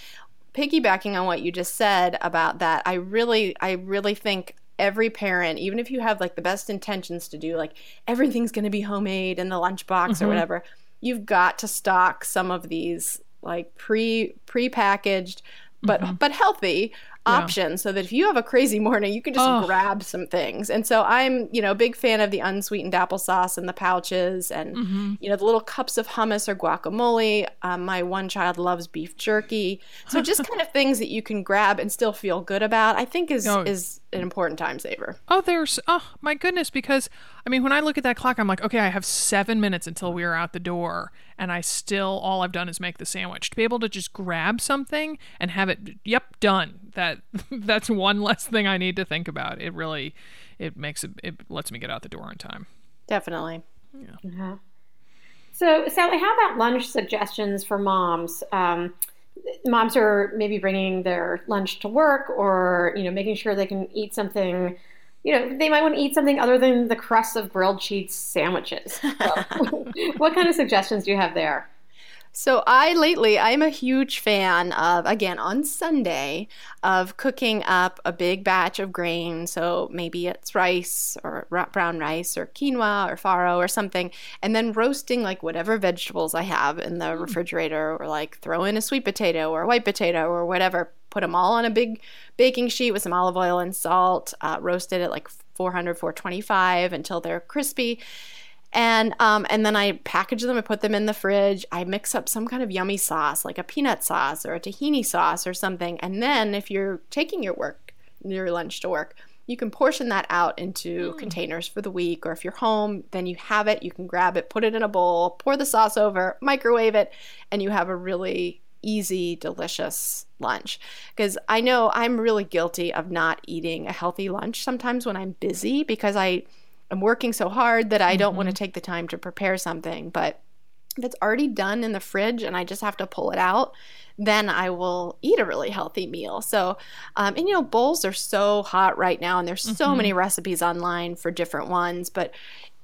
piggybacking on what you just said about that, I really I really think every parent, even if you have like the best intentions to do like everything's going to be homemade in the lunchbox mm-hmm. or whatever, you've got to stock some of these like pre pre-packaged but mm-hmm. but healthy option yeah. so that if you have a crazy morning, you can just oh. grab some things. And so I'm, you know, a big fan of the unsweetened applesauce and the pouches and, mm-hmm. you know, the little cups of hummus or guacamole. Um, my one child loves beef jerky. So (laughs) just kind of things that you can grab and still feel good about, I think is, oh. is an important time saver. Oh, there's, oh my goodness, because I mean, when I look at that clock, I'm like, okay, I have seven minutes until we are out the door, and I still all I've done is make the sandwich. To be able to just grab something and have it, yep, done. That (laughs) that's one less thing I need to think about. It really, it makes it, it lets me get out the door on time. Definitely. Yeah. Uh-huh. So, Sally, how about lunch suggestions for moms? Um, moms are maybe bringing their lunch to work, or you know, making sure they can eat something you know, they might want to eat something other than the crust of grilled cheese sandwiches. (laughs) So, (laughs) what kind of suggestions do you have there? So I lately I'm a huge fan of again on Sunday of cooking up a big batch of grain. So maybe it's rice or brown rice or quinoa or farro or something, and then roasting like whatever vegetables I have in the mm. refrigerator, or like throw in a sweet potato or a white potato or whatever. Put them all on a big baking sheet with some olive oil and salt. Uh, roast it at like 400 425 until they're crispy and um, and then I package them and put them in the fridge. I mix up some kind of yummy sauce, like a peanut sauce or a tahini sauce or something. And then if you're taking your work, your lunch to work, you can portion that out into mm. containers for the week. Or if you're home, then you have it. You can grab it, put it in a bowl, pour the sauce over, microwave it, and you have a really easy, delicious lunch. Because I know I'm really guilty of not eating a healthy lunch sometimes when I'm busy because I I'm working so hard that I don't mm-hmm. want to take the time to prepare something. But if it's already done in the fridge and I just have to pull it out, then I will eat a really healthy meal. So, um, and you know, bowls are so hot right now, and there's so mm-hmm. many recipes online for different ones. But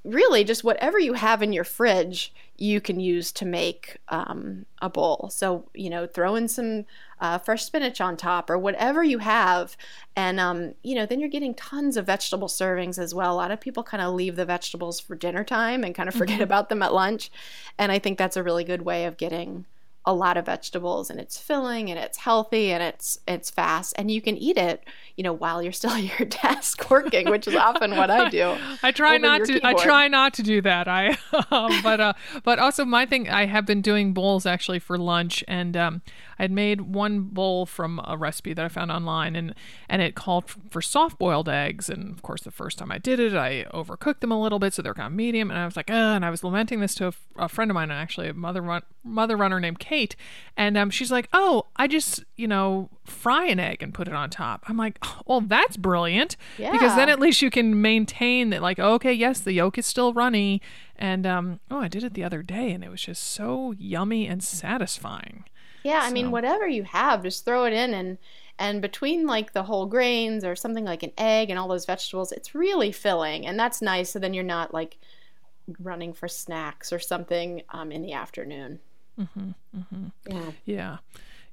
really, just whatever you have in your fridge, you can use to make um, a bowl. So, you know, throw in some uh, fresh spinach on top or whatever you have. And, um, you know, then you're getting tons of vegetable servings as well. A lot of people kind of leave the vegetables for dinner time and kind of forget mm-hmm. about them at lunch. And I think that's a really good way of getting a lot of vegetables and it's filling and it's healthy and it's it's fast and you can eat it you know while you're still (laughs) at your desk working which is (laughs) often what i do i try not to keyboard. i try not to do that i (laughs) um, but uh but also my thing i have been doing bowls actually for lunch and um I'd made one bowl from a recipe that I found online, and and it called for soft boiled eggs. And of course, the first time I did it, I overcooked them a little bit, so they're kind of medium. And I was like, uh, and I was lamenting this to a, a friend of mine, actually a mother run, mother runner named Kate, and um, she's like, oh, I just you know fry an egg and put it on top. I'm like, oh, well, that's brilliant yeah. because then at least you can maintain that, like, okay, yes, the yolk is still runny. And um, oh, I did it the other day, and it was just so yummy and satisfying. Yeah, I mean, whatever you have, just throw it in and and between like the whole grains or something like an egg and all those vegetables, it's really filling, and that's nice. So then you're not like running for snacks or something um, in the afternoon. Mm-hmm, mm-hmm. Yeah. Yeah.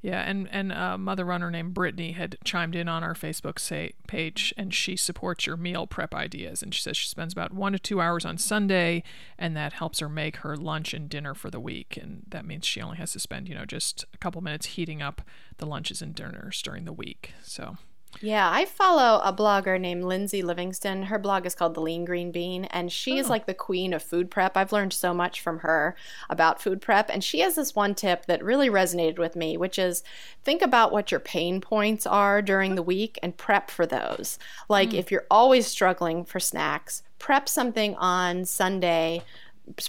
Yeah, and and a mother runner named Brittany had chimed in on our Facebook say, page, and she supports your meal prep ideas. And she says she spends about one to two hours on Sunday, and that helps her make her lunch and dinner for the week. And that means she only has to spend, you know, just a couple minutes heating up the lunches and dinners during the week. So Yeah, I follow a blogger named Lindsay Livingston. Her blog is called The Lean Green Bean, and she is Oh. like the queen of food prep. I've learned so much from her about food prep, and she has this one tip that really resonated with me, which is think about what your pain points are during the week and prep for those. Like hmm. if you're always struggling for snacks, prep something on Sunday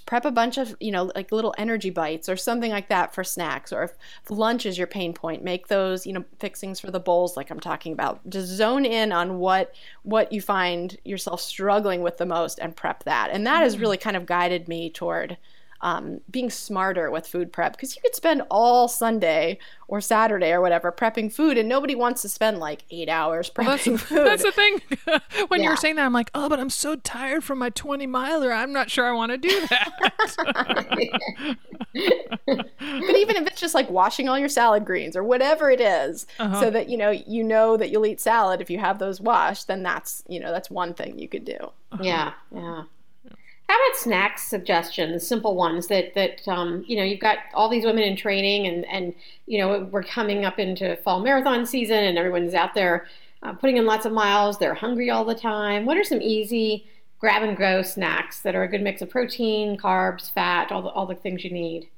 prep a bunch of you know like little energy bites or something like that for snacks or if lunch is your pain point make those you know fixings for the bowls like i'm talking about. Just zone in on what what you find yourself struggling with the most and prep that. And that has mm. really kind of guided me toward um, being smarter with food prep because you could spend all Sunday or Saturday or whatever prepping food, and nobody wants to spend like eight hours Well, that's, prepping (laughs) food. that's the thing. (laughs) when you Yeah. were saying that, I'm like, oh, but I'm so tired from my 20 miler. I'm not sure I want to do (laughs) that. but even if it's just like washing all your salad greens or whatever it is, Uh-huh. so that you know you know that you'll eat salad if you have those washed, then that's you know that's one thing you could do. Yeah, yeah. How about snacks suggestions, simple ones that that um, you know you've got all these women in training, and and you know we're coming up into fall marathon season, and everyone's out there uh, putting in lots of miles. They're hungry all the time. What are some easy grab and go snacks that are a good mix of protein, carbs, fat, all the all the things you need?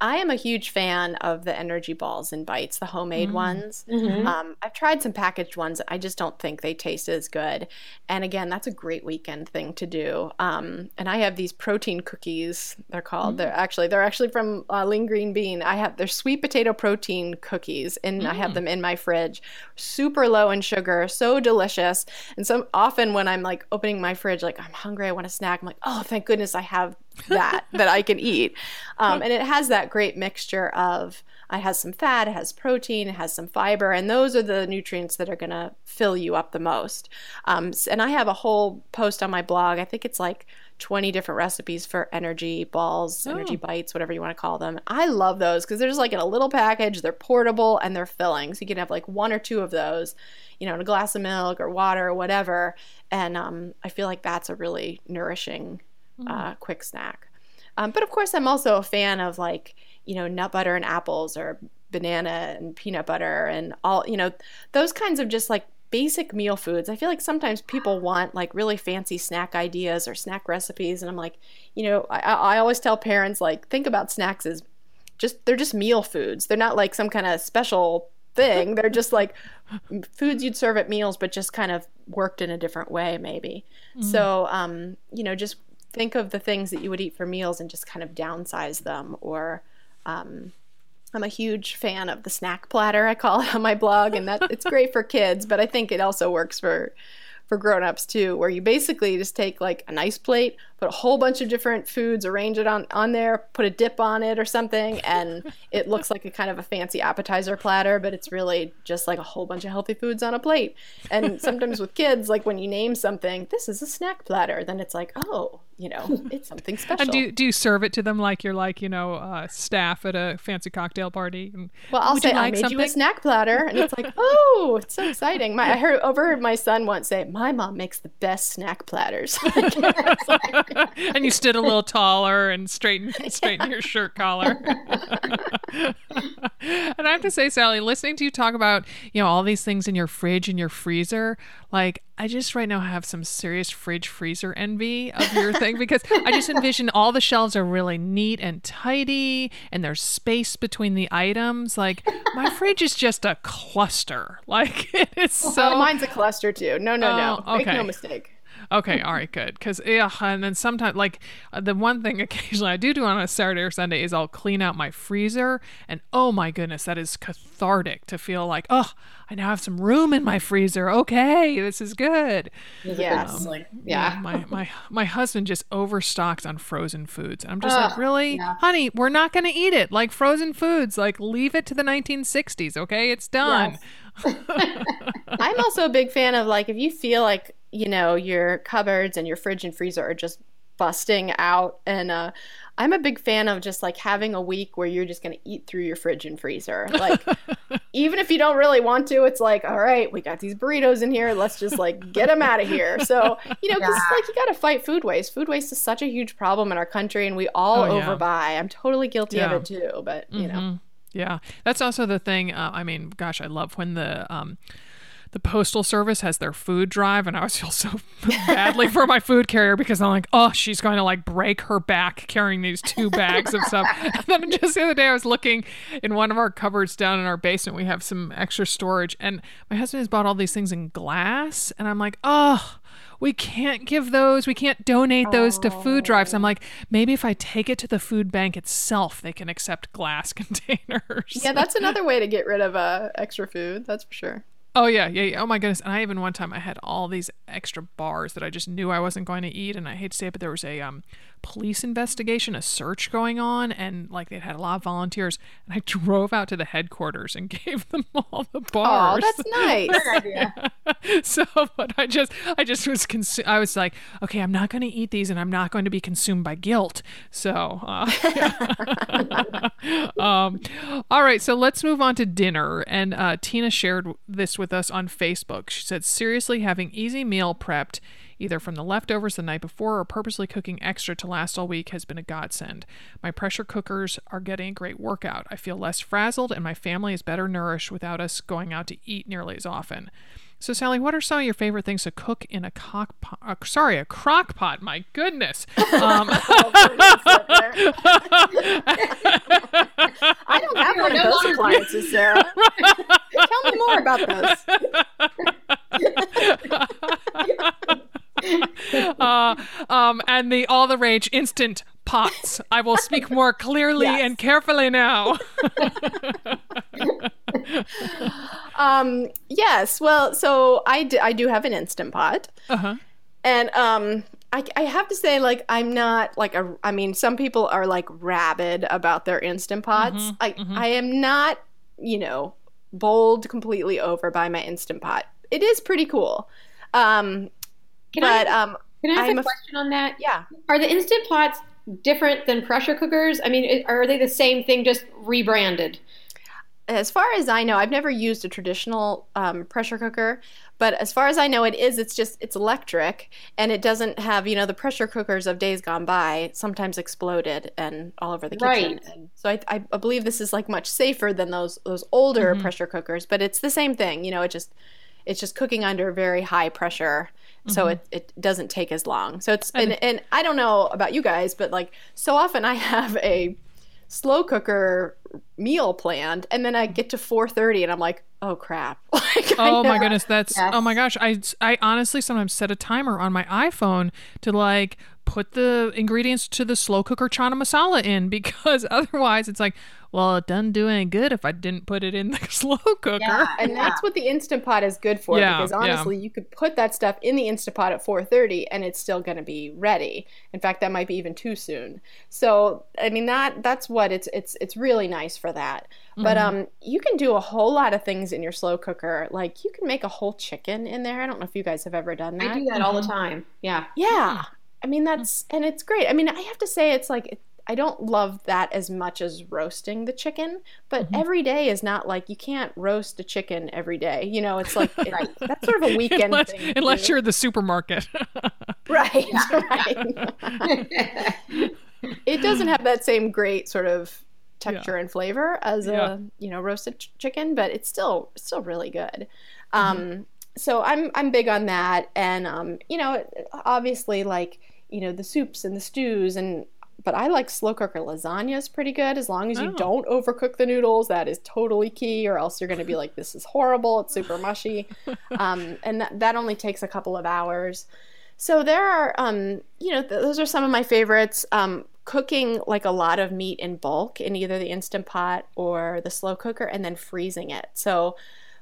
I am a huge fan of the energy balls and bites, the homemade Mm. ones. Mhm. Um, I've tried some packaged ones. I just don't think they taste as good. And again, that's a great weekend thing to do. Um, and I have these protein cookies. They're called. They're actually they're actually from uh, Lean Green Bean. I have they're sweet potato protein cookies, and I have them in my fridge. Super low in sugar, so delicious. And so often when I'm like opening my fridge, like I'm hungry, I want a snack. I'm like, oh, thank goodness I have that that I can eat. Um, and it has that great mixture of it has some fat, it has protein, it has some fiber, and those are the nutrients that are going to fill you up the most. Um, and I have a whole post on my blog. I think it's like 20 different recipes for energy balls, energy Oh. bites, whatever you want to call them. I love those because they're just like in a little package. They're portable and they're filling. So you can have like one or two of those, you know, in a glass of milk or water or whatever. And um, I feel like that's a really nourishing, uh, quick snack. Um, but of course, I'm also a fan of like, you know, nut butter and apples or banana and peanut butter and all, you know, those kinds of just like basic meal foods. I feel like sometimes people want like really fancy snack ideas or snack recipes. And I'm like, you know, I, I always tell parents, like, think about snacks as just, they're just meal foods. They're not like some kind of special thing. They're just like foods you'd serve at meals, but just kind of worked in a different way, maybe. So, um, you know, just think of the things that you would eat for meals and just kind of downsize them. Or, um, I'm a huge fan of the snack platter. I call it on my blog, and that it's great for kids, but I think it also works for for grown-ups too where you basically just take like a nice plate put a whole bunch of different foods arrange it on on there put a dip on it or something and it looks like a kind of a fancy appetizer platter but it's really just like a whole bunch of healthy foods on a plate and (laughs) sometimes with kids like when you name something this is a snack platter then it's like oh you know it's something special (laughs) And do do you serve it to them like you're like you know uh, staff at a fancy cocktail party? And, Well, I'll say you I like made you a snack platter, and it's like, (laughs) oh, it's so exciting. My I heard overheard my son once say, "My mom makes the best snack platters." (laughs) and you stood a little taller and straighten (laughs) straighten your shirt collar. (laughs) and I have to say, Sally, listening to you talk about you know all these things in your fridge and your freezer, like I just right now have some serious fridge freezer envy of your thing because I just envision all the shelves are really neat and tidy and there's space between the items. Like my fridge is just a cluster. Like it is so oh, mine's a cluster too. No, no, no. Oh, Make okay. no mistake. Okay, all right, good. Because yeah, and then sometimes like uh, the one thing (laughs) occasionally I do do on a Saturday or Sunday is I'll clean out my freezer, and oh my goodness, that is cathartic to feel like oh I now have some room in my freezer. Okay, this is good. Yes. Like, yeah. My my my husband just overstocks on frozen foods. I'm just like, really, yeah. honey, we're not going to eat it. Like frozen foods, like leave it to the 1960s. Okay, it's done. Yes. (laughs) I'm also a big fan of like if you feel like you know your cupboards and your fridge and freezer are just busting out, and uh, I'm a big fan of just like having a week where you're just going to eat through your fridge and freezer. (laughs) Like even if you don't really want to, it's like all right, we got these burritos in here, let's just like get them out of here. (laughs) So you know, because Yeah. like you got to fight food waste. Food waste is such a huge problem in our country, and we all Oh, yeah. overbuy. I'm totally guilty Yeah. of it too, but you know. Mhm. Yeah, that's also the thing. Uh, I mean, gosh, I love when the um, the postal service has their food drive and i always feel so (laughs) badly for my food carrier because i'm like oh she's going to like break her back carrying these two bags of stuff (laughs) and then just the other day i was looking in one of our cupboards down in our basement we have some extra storage and my husband has bought all these things in glass and i'm like oh we can't give those we can't donate those to food drives i'm like maybe if i take it to the food bank itself they can accept glass (laughs) containers Yeah, that's another way to get rid of uh, extra food. That's for sure. Oh yeah, yeah, yeah. Oh my goodness. And I even one time I had all these extra bars that I just knew I wasn't going to eat and I hate to say it, but there was a um police investigation, a search going on, and like they had a lot of volunteers and I (laughs) drove out to the headquarters and (laughs) gave them all the bars. Oh, bars. that's nice. Good (laughs) so but I just I just was consu- I was like, okay, I'm not going to eat these and I'm not going to be consumed by guilt. So uh, um, all right, so let's move on to dinner. And uh, Tina shared this with us on Facebook. She said, seriously, having easy meal prepped, either from the leftovers the night before or purposely cooking extra to last all week, has been a godsend. My pressure cookers are getting a great workout. I feel less frazzled, and my family is better nourished without us going out to eat nearly as often. So, Sally, what are some of your favorite things to cook in a cock pot? Uh, sorry, a crock pot. My goodness. (laughs) Um, (laughs) I don't have one of those appliances, Sarah. (laughs) Tell me more about those. (laughs) uh, um, and the all the rage instant pots. I will speak more clearly Yes. and carefully now. (laughs) Um, yes. Well, so I, d- I do have an instant pot. Uh huh. And um, I, I have to say, like, I'm not like a. I mean, some people are like rabid about their instant pots. Mm-hmm, I I am not, you know, bowled completely over by my instant pot. It is pretty cool. Um, Can I, but um, can I ask I'm a a- question on that? yeah. Are the instant pots different than pressure cookers? I mean, are they the same thing, just rebranded? As far as I know, I've never used a traditional um, pressure cooker, but as far as I know, it is. It's just it's electric, and it doesn't have you know the pressure cookers of days gone by sometimes exploded and all over the kitchen. Right. And so I, I I believe this is like much safer than those those older Mm-hmm. pressure cookers, but it's the same thing. You know, it just it's just cooking under very high pressure. So mm-hmm. it, it doesn't take as long. So it's and, and I don't know about you guys, but like so often I have a slow cooker meal planned and then I get to 4:30 and I'm like, "Oh crap." (laughs) Like, Oh my goodness, that's Yes. oh my gosh. I I honestly sometimes set a timer on my iPhone to like put the ingredients to the slow cooker chana masala in (laughs) because otherwise it's like, well, it doesn't do any good if I didn't put it in the (laughs) slow cooker. And that's what the Instant Pot is good for Yeah, because yeah. honestly, you could put that stuff in the Instant Pot at 4:30 and it's still going to be ready. In fact, that might be even too soon. So, I mean that that's what it's it's it's really nice for that. But Mm-hmm. um you can do a whole lot of things in your slow cooker. Like you can make a whole chicken in there. I don't know if you guys have ever done that. I do that all the time. Yeah. Yeah. I mean, that's, and it's great. I mean, I have to say, it's like, I don't love that as much as roasting the chicken, but every day is not like, you can't roast a chicken every day. You know, it's like, (laughs) it, that's sort of a weekend unless thing. unless you're at the supermarket. (laughs) Right, (laughs) right. it doesn't have that same great sort of texture and flavor as Yeah. a you know roasted ch- chicken, but it's still still really good. Um, so I'm I'm big on that, and um, you know obviously like you know the soups and the stews and. But I like slow cooker lasagna is pretty good as long as you Oh. don't overcook the noodles. That is totally key, or else you're going to be like, "This is horrible. It's super mushy," (laughs) um, and that, that only takes a couple of hours. So there are, um, you know, th- those are some of my favorites. Um, cooking like a lot of meat in bulk in either the instant pot or the slow cooker, and then freezing it. So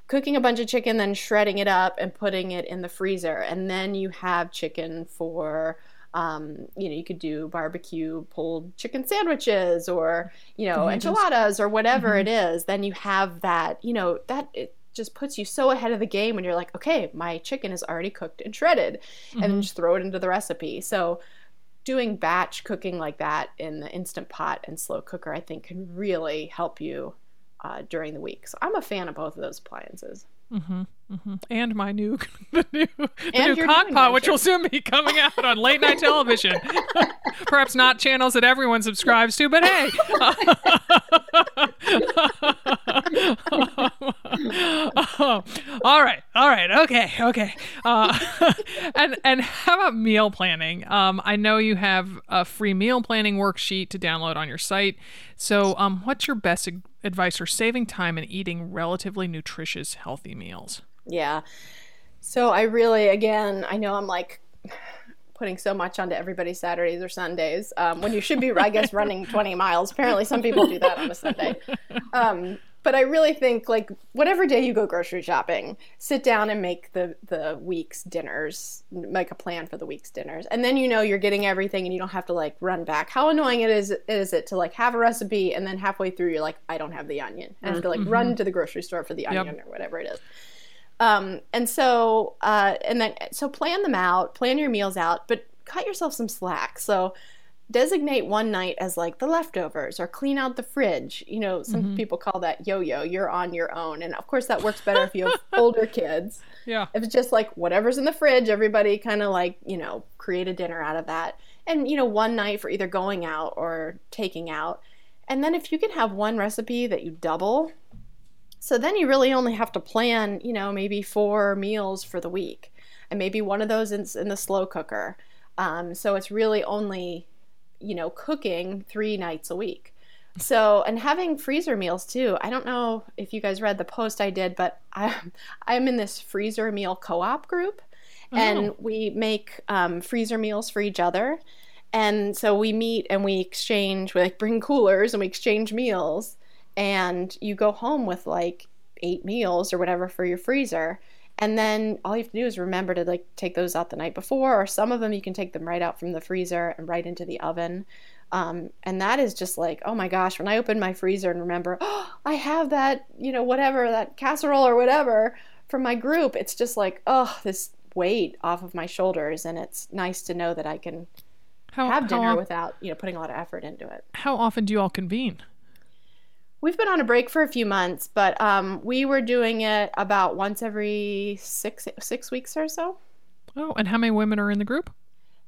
cooking a bunch of chicken, then shredding it up and putting it in the freezer, and then you have chicken for. Um, you know, you could do barbecue pulled chicken sandwiches or, you know, mm-hmm. enchiladas or whatever mm-hmm. it is. Then you have that, you know, that it just puts you so ahead of the game when you're like, okay, my chicken is already cooked and shredded, and then mm-hmm. just throw it into the recipe. So, doing batch cooking like that in the instant pot and slow cooker, I think, can really help you uh, during the week. So, I'm a fan of both of those appliances. And my new (laughs) the new, the new your cock new pot, which will soon be coming out on late night television. (laughs) Perhaps not channels that everyone subscribes to, but hey. (laughs) all right, all right. Okay, okay. Uh, and and how about meal planning? Um, I know you have a free meal planning worksheet to download on your site. So, um, what's your best advice for saving time and eating relatively nutritious, healthy meals? Yeah. So I really, again, I know I'm like putting so much onto everybody's Saturdays or Sundays um, when you should be, I guess, running (laughs) 20 miles. Apparently, some people do that on a Sunday. Um, but I really think like whatever day you go grocery shopping, sit down and make the the week's dinners, make a plan for the week's dinners, and then you know you're getting everything, and you don't have to like run back. How annoying it is is it to like have a recipe and then halfway through you're like I don't have the onion, and have to like mm-hmm. run to the grocery store for the onion yep. or whatever it is. Um, and so uh, and then so plan them out, plan your meals out, but cut yourself some slack. So designate one night as like the leftovers or clean out the fridge. You know, some mm-hmm. people call that yo yo, you're on your own. And of course, that works better if you have (laughs) older kids. Yeah. If it's just like whatever's in the fridge, everybody kind of like, you know, create a dinner out of that. And, you know, one night for either going out or taking out. And then if you can have one recipe that you double, so then you really only have to plan, you know, maybe four meals for the week. And maybe one of those in, in the slow cooker. Um, so it's really only you know, cooking three nights a week. So, and having freezer meals too. I don't know if you guys read the post I did, but (laughs) I, I'm in this freezer meal co op group, oh. and we make um, freezer meals for each other. And so we meet and we exchange, we like bring coolers and we exchange meals. And you go home with like eight meals or whatever for your freezer. And then all you have to do is remember to like take those out the night before, or some of them you can take them right out from the freezer and right into the oven. Um, and that is just like, oh my gosh, when I open my freezer and remember, (gasps) oh, I have that, you know, whatever, that casserole or whatever from my group, it's just like, oh, this weight off of my shoulders. And it's nice to know that I can how, have dinner how, without, you know, putting a lot of effort into it. How often do you all convene? We've been on a break for a few months, but um, we were doing it about once every six six weeks or so. Oh, and how many women are in the group?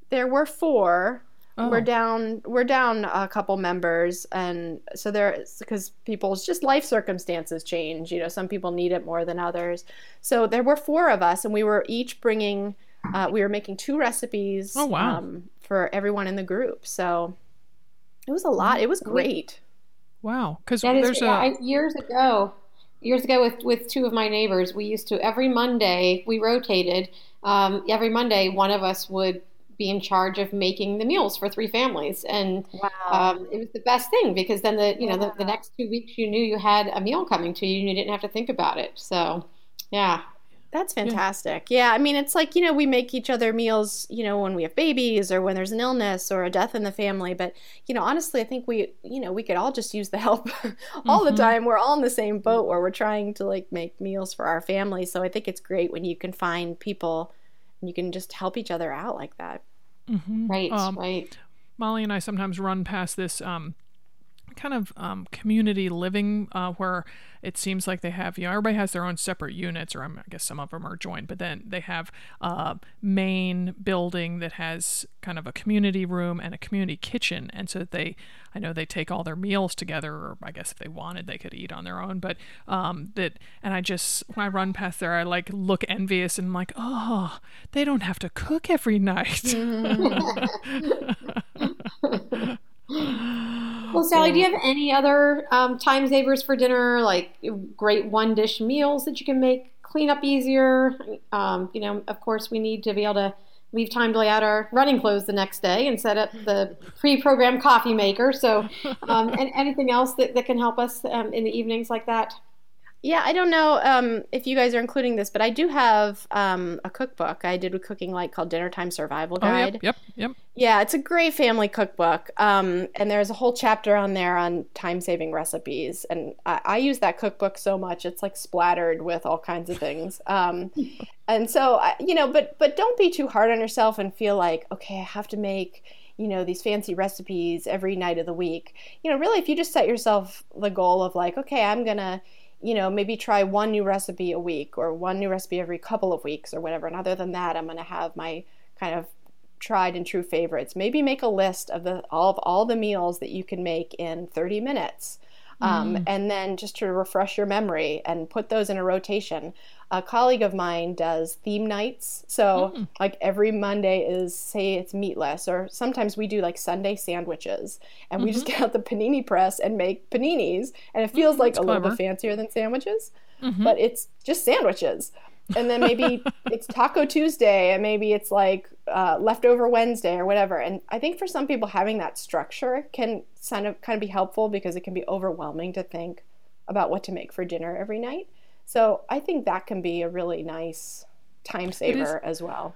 There were four. Oh. We're down. We're down a couple members, and so there because people's just life circumstances change. You know, some people need it more than others. So there were four of us, and we were each bringing. Uh, we were making two recipes. Oh wow! Um, for everyone in the group, so it was a lot. It was great. Wow, because there's a I, years ago, years ago with with two of my neighbors, we used to every Monday we rotated. Um, every Monday, one of us would be in charge of making the meals for three families, and wow. um, it was the best thing because then the you know the, the next two weeks you knew you had a meal coming to you and you didn't have to think about it. So, yeah, that's fantastic. Yeah. yeah. I mean, it's like, you know, we make each other meals, you know, when we have babies or when there's an illness or a death in the family. But, you know, honestly, I think we, you know, we could all just use the help (laughs) all mm-hmm. the time. We're all in the same boat where we're trying to like make meals for our family. So I think it's great when you can find people and you can just help each other out like that. Mm-hmm. Right. Um, right. Molly and I sometimes run past this, um, kind of um, community living uh, where it seems like they have, you know, everybody has their own separate units, or I guess some of them are joined, but then they have a main building that has kind of a community room and a community kitchen. And so they, I know they take all their meals together, or I guess if they wanted, they could eat on their own. But um, that, and I just, when I run past there, I like look envious and I'm like, oh, they don't have to cook every night. (laughs) (laughs) Well, Sally, do you have any other um, time savers for dinner, like great one dish meals that you can make clean up easier? Um, you know, of course, we need to be able to leave time to lay out our running clothes the next day and set up the pre-programmed coffee maker. So, um, and anything else that, that can help us um, in the evenings like that? Yeah, I don't know um, if you guys are including this, but I do have um, a cookbook I did with Cooking Light called Dinner Time Survival Guide. Oh, yep, yep, yep. Yeah, it's a great family cookbook. Um, and there's a whole chapter on there on time saving recipes. And I, I, use that cookbook so much. It's like splattered with all kinds of things. Um, (laughs) and so, you know, but, but don't be too hard on yourself and feel like, okay, I have to make you know these fancy recipes every night of the week you know really if you just set yourself the goal of like okay i'm gonna you know, maybe try one new recipe a week or one new recipe every couple of weeks or whatever. And other than that, I'm going to have my kind of tried and true favorites. Maybe make a list of the all of all the meals that you can make in 30 minutes. Um, mm. And then just to refresh your memory and put those in a rotation. A colleague of mine does theme nights. So, mm. like every Monday is, say, it's meatless, or sometimes we do like Sunday sandwiches. And mm-hmm. we just mm-hmm. get out the panini press and make paninis. And it feels mm, like a clever. little bit fancier than sandwiches, mm-hmm. but it's just sandwiches and then maybe (laughs) it's Taco Tuesday, and maybe it's like uh, leftover Wednesday or whatever. And I think for some people, having that structure can kind of kind of be helpful because it can be overwhelming to think about what to make for dinner every night. So I think that can be a really nice time saver as well.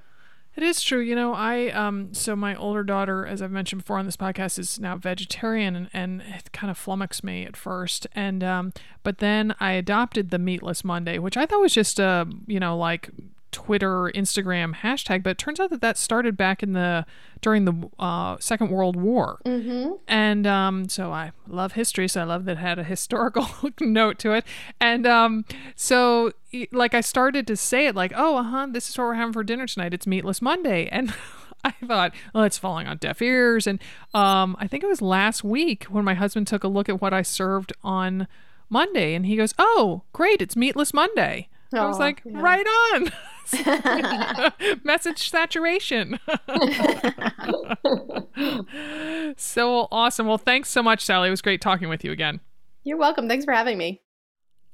It is true. You know, I um so my older daughter, as I've mentioned before on this podcast, is now vegetarian and, and it kind of flummoxed me at first. And um but then I adopted the meatless Monday, which I thought was just a, you know, like Twitter, Instagram hashtag, but it turns out that that started back in the during the uh, Second World War, mm-hmm. and um, so I love history, so I love that it had a historical (laughs) note to it, and um, so like I started to say it like, oh, uh huh, this is what we're having for dinner tonight. It's Meatless Monday, and (laughs) I thought, oh, it's falling on deaf ears, and um, I think it was last week when my husband took a look at what I served on Monday, and he goes, oh, great, it's Meatless Monday. Oh, I was like, yeah. right on. (laughs) (laughs) (laughs) Message saturation. so awesome. Well, thanks so much, Sally. It was great talking with you again. You're welcome. Thanks for having me.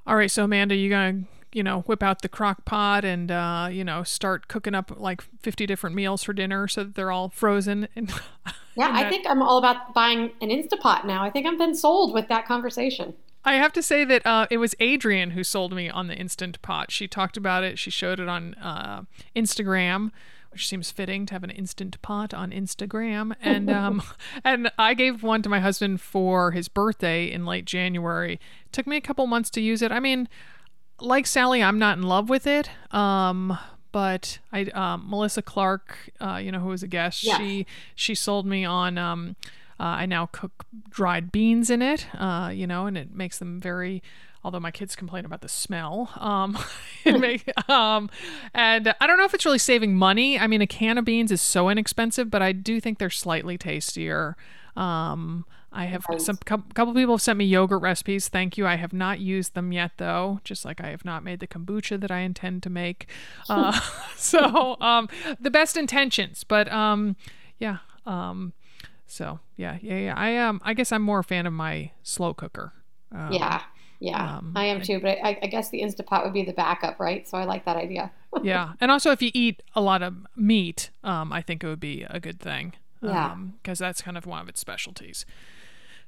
All right, so Amanda, you gonna you know whip out the crock pot and uh, you know start cooking up like 50 different meals for dinner so that they're all frozen and yeah i think i'm all about buying an instapot now i think i've been sold with that conversation I have to say that uh, it was Adrian who sold me on the Instant Pot. She talked about it. She showed it on uh, Instagram, which seems fitting to have an Instant Pot on Instagram. And um, (laughs) and I gave one to my husband for his birthday in late January. It took me a couple months to use it. I mean, like Sally, I'm not in love with it. Um, but I um, Melissa Clark, uh, you know, who was a guest, yes. she she sold me on um, uh, I now cook dried beans in it, uh, you know, and it makes them very. Although my kids complain about the smell, um, (laughs) make, um, and I don't know if it's really saving money. I mean, a can of beans is so inexpensive, but I do think they're slightly tastier. Um, I have some couple people have sent me yogurt recipes. Thank you. I have not used them yet, though. Just like I have not made the kombucha that I intend to make. Uh, (laughs) so um, the best intentions, but um, yeah. Um, so yeah, yeah, yeah. I um, I guess I'm more a fan of my slow cooker. Um, yeah, yeah, um, I am too. But I, I guess the Instapot would be the backup, right? So I like that idea. (laughs) yeah, and also if you eat a lot of meat, um, I think it would be a good thing. Yeah, because um, that's kind of one of its specialties.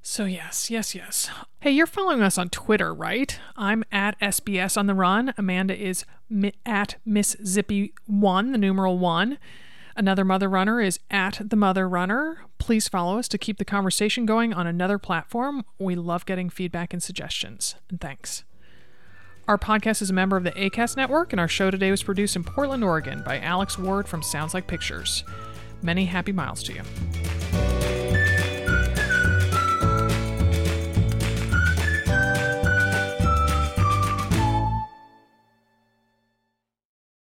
So yes, yes, yes. Hey, you're following us on Twitter, right? I'm at SBS on the Run. Amanda is mi- at Miss Zippy One, the numeral one. Another Mother Runner is at The Mother Runner. Please follow us to keep the conversation going on another platform. We love getting feedback and suggestions. And thanks. Our podcast is a member of the ACAST network, and our show today was produced in Portland, Oregon by Alex Ward from Sounds Like Pictures. Many happy miles to you.